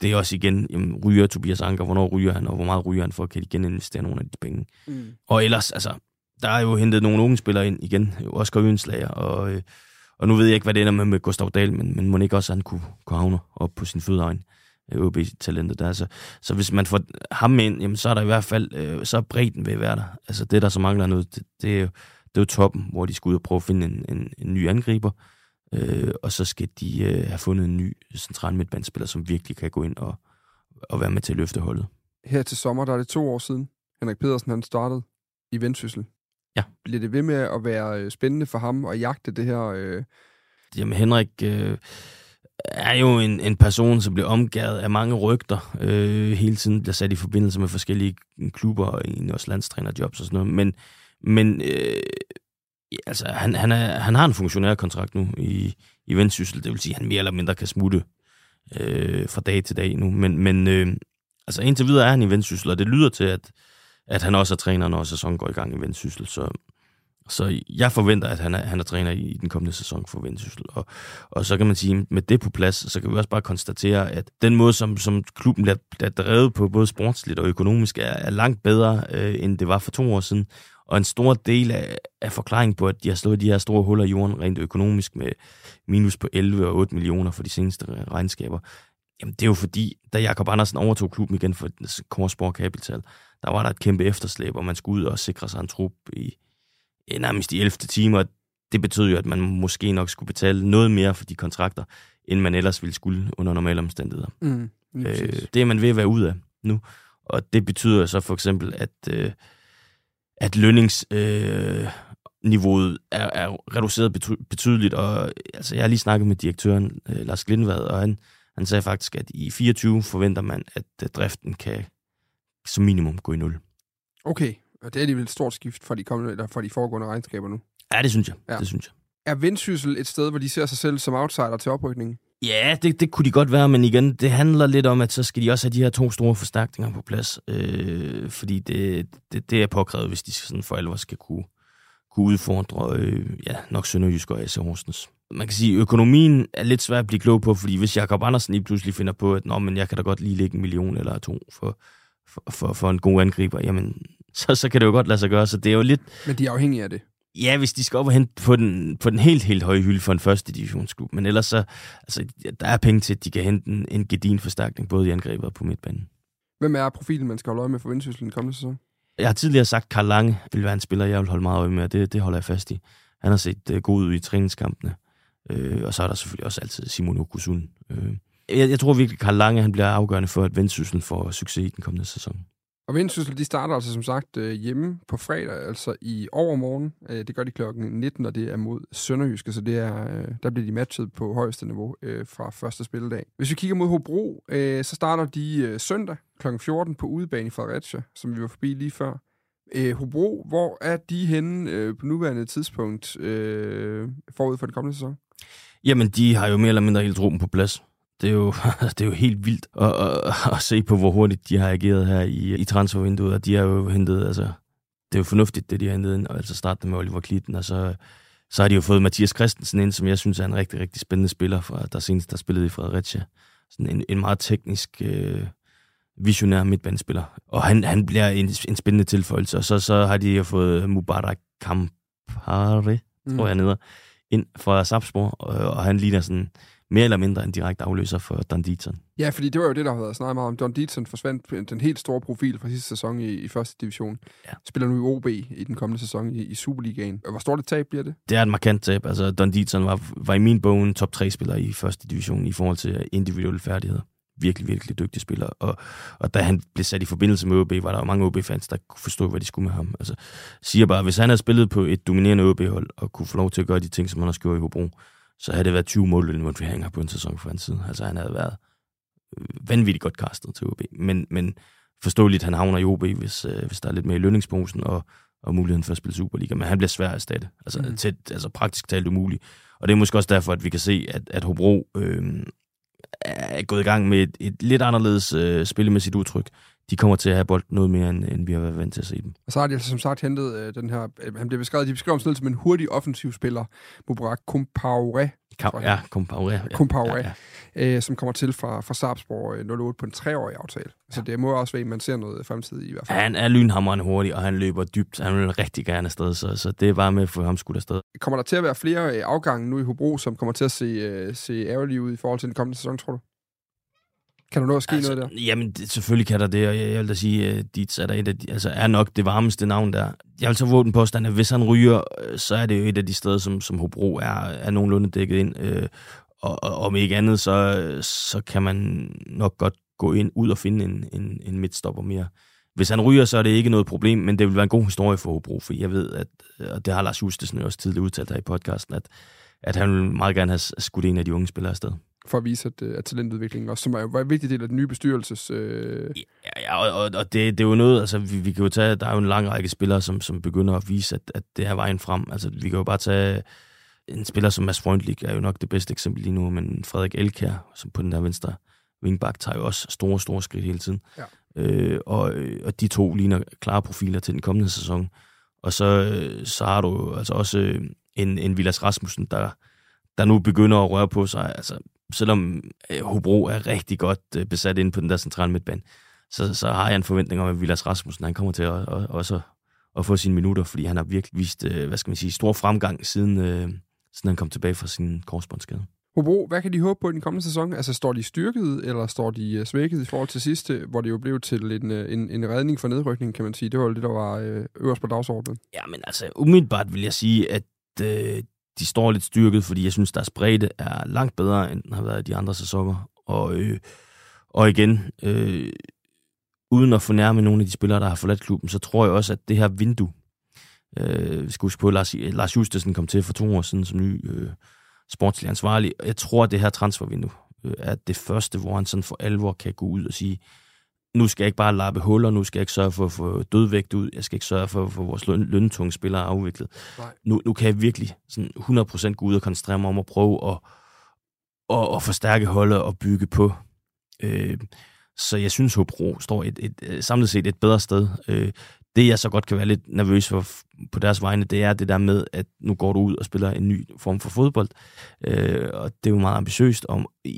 det er også igen, jamen, ryger Tobias Anker, hvornår ryger han, og hvor meget ryger han for, kan de geninvestere nogle af de penge. Mm. Og ellers, altså, der er jo hentet nogle unge spillere ind igen, Oscar Øenslager, og, øh, og nu ved jeg ikke, hvad det ender med med Gustav Dahl, men, men må ikke også, at han kunne, kunne havne op på sin fødeegn. OB-talentet der. Så, så hvis man får ham ind, jamen, så er der i hvert fald, øh, så er bredden ved være der. Altså det, der så mangler noget, det, det, er, jo, det er jo toppen, hvor de skal ud og prøve at finde en, en, en ny angriber. Øh, og så skal de øh, have fundet en ny central midtbandspiller, som virkelig kan gå ind og, og være med til at løfte holdet. Her til sommer, der er det to år siden, Henrik Pedersen han startede i Vendsyssel. Ja. Bliver det ved med at være øh, spændende for ham at jagte det her... Øh... Jamen Henrik øh, er jo en, en person, som bliver omgået af mange rygter. Øh, hele tiden bliver sat i forbindelse med forskellige klubber og egentlig også landstrænerjobs og sådan noget. Men, men øh, altså, han, han, er, han har en funktionær kontrakt nu i, i Vendsyssel. Det vil sige, at han mere eller mindre kan smutte øh, fra dag til dag nu. Men, men øh, altså, indtil videre er han i Vendsyssel, og det lyder til, at, at han også er træner, når sæsonen går i gang i Vendsyssel. Så, så jeg forventer, at han er, han er træner i, den kommende sæson for Vendsyssel. Og, og så kan man sige, med det på plads, så kan vi også bare konstatere, at den måde, som, som klubben bliver, bliver drevet på, både sportsligt og økonomisk, er, er langt bedre, øh, end det var for to år siden. Og en stor del af, af forklaringen på, at de har slået de her store huller i jorden rent økonomisk med minus på 11 og 8 millioner for de seneste regnskaber, jamen det er jo fordi, da Jakob Andersen overtog klubben igen for Korsborg Capital, der var der et kæmpe efterslæb, og man skulle ud og sikre sig en trup i nærmest i 11. timer. Det betød jo, at man måske nok skulle betale noget mere for de kontrakter, end man ellers ville skulle under normale omstændigheder. Mm, øh, det er man ved at være ud af nu. Og det betyder så for eksempel, at, øh, at lønningsniveauet øh, er, er reduceret betydeligt. Og altså, jeg har lige snakket med direktøren, øh, Lars Glindvad, og han, han sagde faktisk, at i 24 forventer man, at øh, driften kan som minimum gå i nul. Okay, og det er alligevel et stort skift fra de, kommende, eller fra de foregående regnskaber nu. Ja, det synes jeg. Ja. Det synes jeg. Er Vendsyssel et sted, hvor de ser sig selv som outsider til oprykningen? Ja, det, det kunne de godt være, men igen, det handler lidt om, at så skal de også have de her to store forstærkninger på plads, øh, fordi det, det, det er påkrævet, hvis de sådan for alvor skal kunne, kunne udfordre øh, ja, nok Sønderjysk og AC Horsens. Man kan sige, at økonomien er lidt svært at blive klog på, fordi hvis Jakob Andersen lige pludselig finder på, at Nå, men jeg kan da godt lige lægge en million eller to for, for, for, for en god angriber, jamen så, så kan det jo godt lade sig gøre. Så det er jo lidt... Men de er afhængige af det. Ja, hvis de skal op og hente på den, på den helt, helt høje hylde for en første divisionsklub. Men ellers så, altså, der er penge til, at de kan hente en, en gedin forstærkning, både i angrebet og på midtbanen. Hvem er profilen, man skal holde øje med for Vendsyssel den kommende sæson? Jeg har tidligere sagt, at Karl Lange vil være en spiller, jeg vil holde meget øje med, og det, det holder jeg fast i. Han har set uh, god ud i træningskampene. Øh, og så er der selvfølgelig også altid Simon Okusun. Øh, jeg, jeg tror virkelig, at Karl Lange han bliver afgørende for, at Vendsyssel får succes i den kommende sæson. Og Vendsyssel, de starter altså som sagt øh, hjemme på fredag, altså i overmorgen. Øh, det gør de klokken 19, og det er mod Sønderjyske, så det er, øh, der bliver de matchet på højeste niveau fra første spilledag. Hvis vi kigger mod Hobro, så starter de søndag kl. 14 på udebane i Fredericia, som vi var forbi lige før. Hobro, hvor er de henne på nuværende tidspunkt forud for den kommende sæson? Jamen, de har jo mere eller mindre hele truppen på plads. Det er jo, det er jo helt vildt at, at, at se på, hvor hurtigt de har ageret her i, i transfervinduet, og de har jo hentet, altså, det er jo fornuftigt, det de har hentet ind, og altså startet med Oliver Klitten, og så, så har de jo fået Mathias Christensen ind, som jeg synes er en rigtig, rigtig spændende spiller, fra, der senest der spillede i Fredericia. Sådan en, en meget teknisk, øh, visionær midtbanespiller. Og han, han bliver en, en spændende tilføjelse, og så, så har de jo fået Mubarak Kampare, mm. tror jeg, neder, ind fra Sapsborg, og, og han ligner sådan mere eller mindre en direkte afløser for Don Dietzen. Ja, fordi det var jo det, der har været snakket meget om. Don Dietzen forsvandt den helt store profil fra sidste sæson i, i første division. Ja. Spiller nu i OB i den kommende sæson i, i Superligaen. Hvor stort et tab bliver det? Det er et markant tab. Altså, Don Dietzen var, var i min bog en top 3-spiller i første division i forhold til individuelle færdigheder virkelig, virkelig dygtig spiller. Og, og da han blev sat i forbindelse med OB, var der jo mange OB-fans, der kunne forstå, hvad de skulle med ham. Altså, siger bare, hvis han havde spillet på et dominerende OB-hold, og kunne få lov til at gøre de ting, som han har gjort i Hobro, så havde det været 20 målinvolveringer på en sæson for hans side. Altså han havde været øh, vanvittigt godt kastet til OB. Men, men forståeligt, han havner i OB, hvis, øh, hvis der er lidt mere i lønningsposen og, og muligheden for at spille Superliga. Men han bliver svær at erstatte. Altså, mm. tæt, altså praktisk talt umuligt. Og det er måske også derfor, at vi kan se, at, at Hobro øh, er gået i gang med et, et lidt anderledes øh, spillemæssigt udtryk de kommer til at have bold noget mere, end, end vi har været vant til at se dem. Og så har de altså som sagt hentet øh, den her, øh, han bliver beskrevet, de beskrevet som en hurtig offensiv spiller, Mubarak Kumpaure, Ka- ja, Compaoré. Ja. Compaoré, Ja, ja, øh, som kommer til fra, fra Sarpsborg øh, 08 på en treårig aftale. Så det må også være, at man ser noget fremtid i, hvert fald. Han er lynhammerende hurtig, og han løber dybt. Han vil rigtig gerne afsted, så, så det er bare med at få ham skudt afsted. Kommer der til at være flere øh, afgange nu i Hobro, som kommer til at se, øh, se ærgerlige ud i forhold til den kommende sæson, tror du? Kan der nå at ske altså, noget der? Jamen, det, selvfølgelig kan der det, og jeg, jeg vil da sige, at Dietz er, der et af de, altså, er nok det varmeste navn der. Jeg vil så våge den påstand, at hvis han ryger, øh, så er det jo et af de steder, som, som Hobro er, er nogenlunde dækket ind. Øh, og, og om ikke andet, så, så kan man nok godt gå ind ud og finde en, en, en midtstopper mere. Hvis han ryger, så er det ikke noget problem, men det vil være en god historie for Hobro, for jeg ved, at, og det har Lars Justesen også tidligere udtalt her i podcasten, at, at han vil meget gerne have skudt en af de unge spillere afsted for at vise, at, at talentudviklingen også, som er jo en vigtig del af den nye bestyrelses... Øh... Ja, ja, og, og, det, det er jo noget, altså vi, vi kan jo tage, der er jo en lang række spillere, som, som begynder at vise, at, at det er vejen frem. Altså vi kan jo bare tage en spiller som Mads Freundlich, er jo nok det bedste eksempel lige nu, men Frederik Elkær, som på den der venstre wingback, tager jo også store, store skridt hele tiden. Ja. Øh, og, og de to ligner klare profiler til den kommende sæson. Og så, så har du altså også en, en Vilas Rasmussen, der, der nu begynder at røre på sig. Altså, selvom øh, Hobro er rigtig godt øh, besat inde på den der centrale midtbane, så, så har jeg en forventning om, at Vilas Rasmussen han kommer til at, at, også at få sine minutter, fordi han har virkelig vist, øh, hvad skal man sige, stor fremgang, siden, øh, siden han kom tilbage fra sin korsbåndsskade. Hobro, hvad kan de håbe på i den kommende sæson? Altså, står de styrket, eller står de svækket i forhold til sidste, hvor det jo blev til en, en, en redning for nedrykning, kan man sige? Det var jo det, der var øverst på dagsordenen. Ja, men altså, umiddelbart vil jeg sige, at øh, de står lidt styrket, fordi jeg synes, deres bredde er langt bedre, end den har været i de andre sæsoner. Og, øh, og igen, øh, uden at fornærme nogle af de spillere, der har forladt klubben, så tror jeg også, at det her vindue, øh, vi skal huske på, at Lars, Lars Justesen kom til for to år siden som ny øh, sportslig ansvarlig. Jeg tror, at det her transfervindue øh, er det første, hvor han sådan for alvor kan gå ud og sige, nu skal jeg ikke bare lappe huller, nu skal jeg ikke sørge for at få dødvægt ud, jeg skal ikke sørge for at få vores løn, løntunge spillere afviklet. Nu, nu kan jeg virkelig sådan 100% gå ud og koncentrere mig om at prøve at, at, at forstærke holdet og bygge på. Øh, så jeg synes, Hobro står et, et, et, samlet set et bedre sted. Øh, det, jeg så godt kan være lidt nervøs for på deres vegne, det er det der med, at nu går du ud og spiller en ny form for fodbold. Øh, og det er jo meget ambitiøst og øh,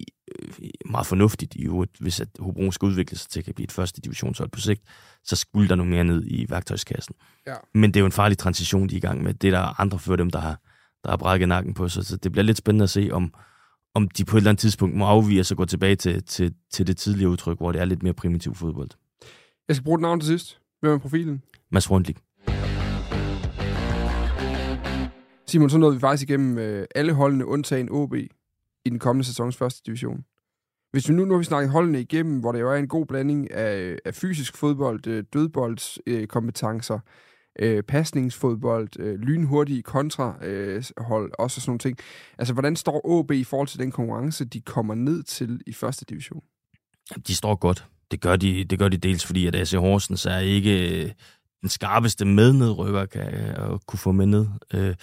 meget fornuftigt i øvrigt, hvis at Hobro skal udvikle sig til at blive et første divisionshold på sigt, så skulle der noget mere ned i værktøjskassen. Ja. Men det er jo en farlig transition, de er i gang med. Det er der andre før dem, der har, der har brækket nakken på sig. Så det bliver lidt spændende at se, om, om de på et eller andet tidspunkt må afvige og gå tilbage til, til, til det tidligere udtryk, hvor det er lidt mere primitiv fodbold. Jeg skal bruge et navn til sidst. Hvem er profilen? Mads Rundlik. Simon, så nåede vi faktisk igennem øh, alle holdene, undtagen OB, i den kommende sæsons første division. Hvis vi nu, nu har vi snakket holdene igennem, hvor det jo er en god blanding af, af fysisk fodbold, øh, dødboldskompetencer, øh, pasningsfodbold, øh, lynhurtige kontrahold, øh, også sådan nogle ting. Altså, hvordan står OB i forhold til den konkurrence, de kommer ned til i første division? De står godt. Det gør de, det gør de dels fordi, at AC Horsens er ikke øh, den skarpeste mednedrykker, kan øh, at kunne få med ned. Øh,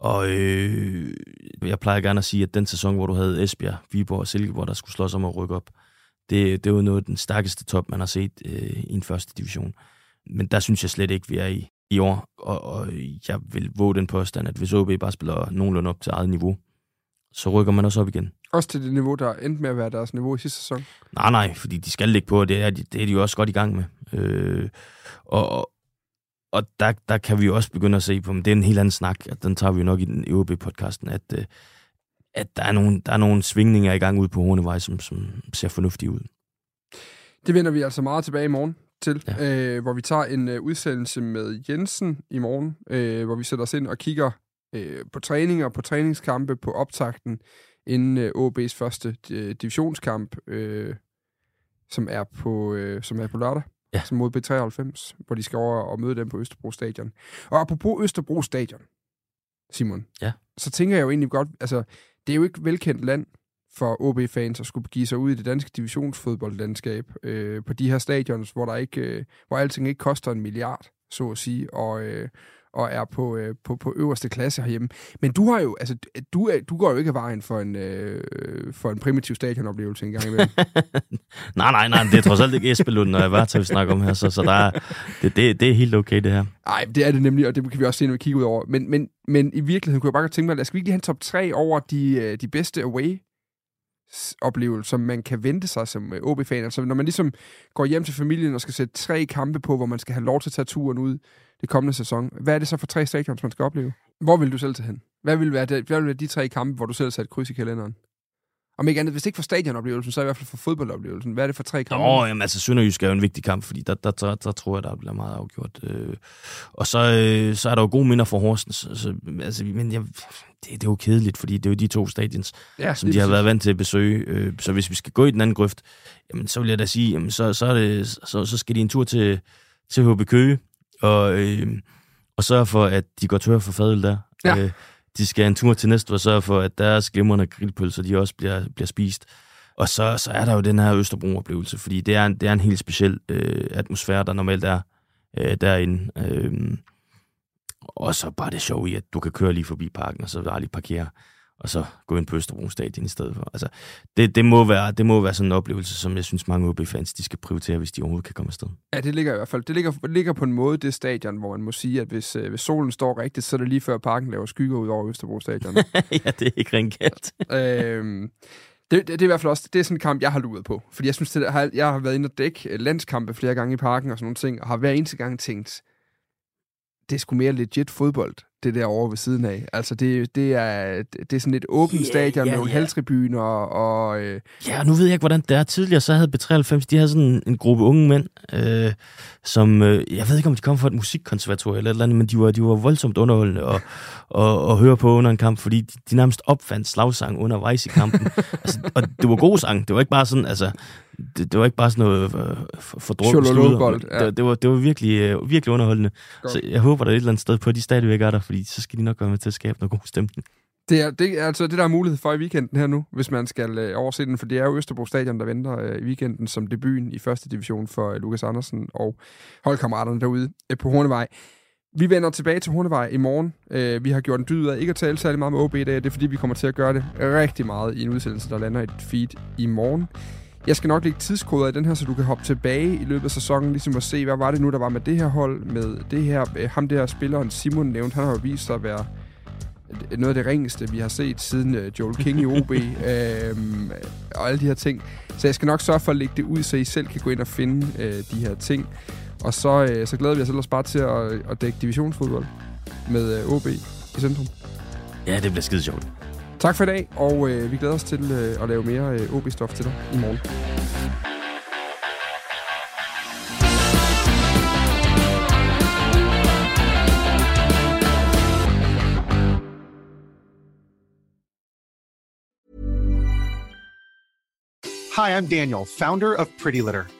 og øh, jeg plejer gerne at sige, at den sæson, hvor du havde Esbjerg, Viborg og Silkeborg, der skulle slås om at rykke op, det, det var noget af den stærkeste top, man har set øh, i en første division. Men der synes jeg slet ikke, vi er i, i år. Og, og jeg vil våge den påstand, at hvis OB bare spiller nogenlunde op til eget niveau, så rykker man også op igen. Også til det niveau, der endte med at være deres niveau i sidste sæson? Nej, nej, fordi de skal ligge på, og det er de, det er de jo også godt i gang med. Øh, og og der, der kan vi jo også begynde at se på, men det er en helt anden snak, at den tager vi jo nok i den EUB-podcasten, at, øh, at der, er nogle, der er nogle svingninger i gang ude på Hornevej, som, som ser fornuftige ud. Det vender vi altså meget tilbage i morgen til, ja. øh, hvor vi tager en øh, udsendelse med Jensen i morgen, øh, hvor vi sætter os ind og kigger øh, på træninger, på træningskampe, på optakten inden øh, OB's første øh, divisionskamp, øh, som er på øh, som er på lørdag. Ja. Som mod B93, hvor de skal over og møde dem på Østerbro Stadion. Og apropos Østerbro Stadion, Simon, ja. så tænker jeg jo egentlig godt, altså, det er jo ikke velkendt land for OB-fans at skulle give sig ud i det danske divisionsfodboldlandskab øh, på de her stadions, hvor der ikke, øh, hvor alting ikke koster en milliard, så at sige, og, øh, og er på, øh, på, på øverste klasse herhjemme. Men du har jo, altså, du, er, du går jo ikke af vejen for en, øh, for en primitiv stadionoplevelse en gang imellem. nej, nej, nej, det er trods alt ikke Esbelund, når jeg var til at snakke om her, så, så der er, det, det, det er helt okay, det her. Nej, det er det nemlig, og det kan vi også se, når vi kigger ud over. Men, men, men i virkeligheden kunne jeg bare godt tænke mig, skal vi ikke lige have en top 3 over de, øh, de bedste away oplevelser, man kan vente sig som øh, OB-fan. Altså, når man ligesom går hjem til familien og skal sætte tre kampe på, hvor man skal have lov til at tage turen ud det kommende sæson, hvad er det så for tre stadions, man skal opleve? Hvor vil du selv tage hen? Hvad vil være, det, hvad vil være de tre kampe, hvor du selv satte kryds i kalenderen? Om ikke andet, hvis ikke for stadionoplevelsen, så i hvert fald for fodboldoplevelsen. Hvad er det for tre kampe? Åh, jamen altså, Sønderjysk er jo en vigtig kamp, fordi der, der, der, der tror jeg, der bliver meget afgjort. Øh. Og så, øh, så er der jo gode minder for Horsens. Så, altså, men jeg, det, det er jo kedeligt, fordi det er jo de to stadions, ja, som de har været vant til at besøge. Øh, så hvis vi skal gå i den anden grøft, jamen, så vil jeg da sige, jamen, så, så, er det, så, så skal de en tur til, til HB Køge, og, øh, og sørge for, at de går tør for fadel der. Ja. Øh, de skal en tur til næste og sørge for, at deres glimrende grillpølser, de også bliver, bliver spist. Og så, så er der jo den her Østerbro-oplevelse, fordi det er en, det er en helt speciel øh, atmosfære, der normalt er øh, derinde. Øh, og så bare det sjov i, at du kan køre lige forbi parken, og så lige parkere og så gå ind på Østerbro Stadion i stedet for. Altså, det, det, må være, det må være sådan en oplevelse, som jeg synes, mange OB-fans de skal prioritere, hvis de overhovedet kan komme afsted. Ja, det ligger i hvert fald. Det ligger, det ligger på en måde, det stadion, hvor man må sige, at hvis, øh, hvis solen står rigtigt, så er det lige før parken laver skygger ud over Østerbro Stadion. ja, det er ikke rent øhm, det, det, det, er i hvert fald også det er sådan en kamp, jeg har luet på. Fordi jeg synes, det, jeg, har, jeg har været inde og dække landskampe flere gange i parken og sådan nogle ting, og har hver eneste gang tænkt, det er sgu mere legit fodbold, det der over ved siden af. Altså, det, det, er, det er sådan et åbent yeah, stadion yeah, med nogle yeah. halvtribuner og... Øh... Ja, nu ved jeg ikke, hvordan det er. Tidligere så havde B93, de havde sådan en gruppe unge mænd, øh, som... Øh, jeg ved ikke, om de kom fra et musikkonservatorium eller et eller andet, men de var, de var voldsomt underholdende og, og, og høre på under en kamp, fordi de, de nærmest opfandt slagsang undervejs i kampen. altså, og det var god sang. Det var ikke bare sådan, altså det, det var ikke bare sådan noget øh, fordrukket sludder. Ja. Det, det, var, det var virkelig, øh, virkelig underholdende. Godt. Så jeg håber, der er et eller andet sted på, at de stadigvæk er der, fordi så skal de nok være med til at skabe noget god stemning. Det er, det er altså det, der er mulighed for i weekenden her nu, hvis man skal øh, overse den, for det er jo Østerbro Stadion, der venter øh, i weekenden som debuten i første division for øh, Lukas Andersen og holdkammeraterne derude øh, på Hornevej. Vi vender tilbage til Hornevej i morgen. Øh, vi har gjort en dyd af ikke at tale særlig meget med OB i dag. Det er fordi, vi kommer til at gøre det rigtig meget i en udsendelse, der lander et feed i morgen. Jeg skal nok lægge tidskoder i den her, så du kan hoppe tilbage i løbet af sæsonen, ligesom at se, hvad var det nu, der var med det her hold, med det her, øh, ham der spilleren Simon nævnt, han har jo vist sig at være noget af det ringeste, vi har set siden uh, Joel King i OB, øhm, og alle de her ting. Så jeg skal nok sørge for at lægge det ud, så I selv kan gå ind og finde uh, de her ting. Og så, uh, så glæder vi os ellers bare til at, at dække divisionsfodbold med uh, OB i centrum. Ja, det bliver skide sjovt. Tak for i dag, og øh, vi glæder os til øh, at lave mere øh, OB-stof til dig i morgen. Hi, I'm Daniel, founder of Pretty Litter.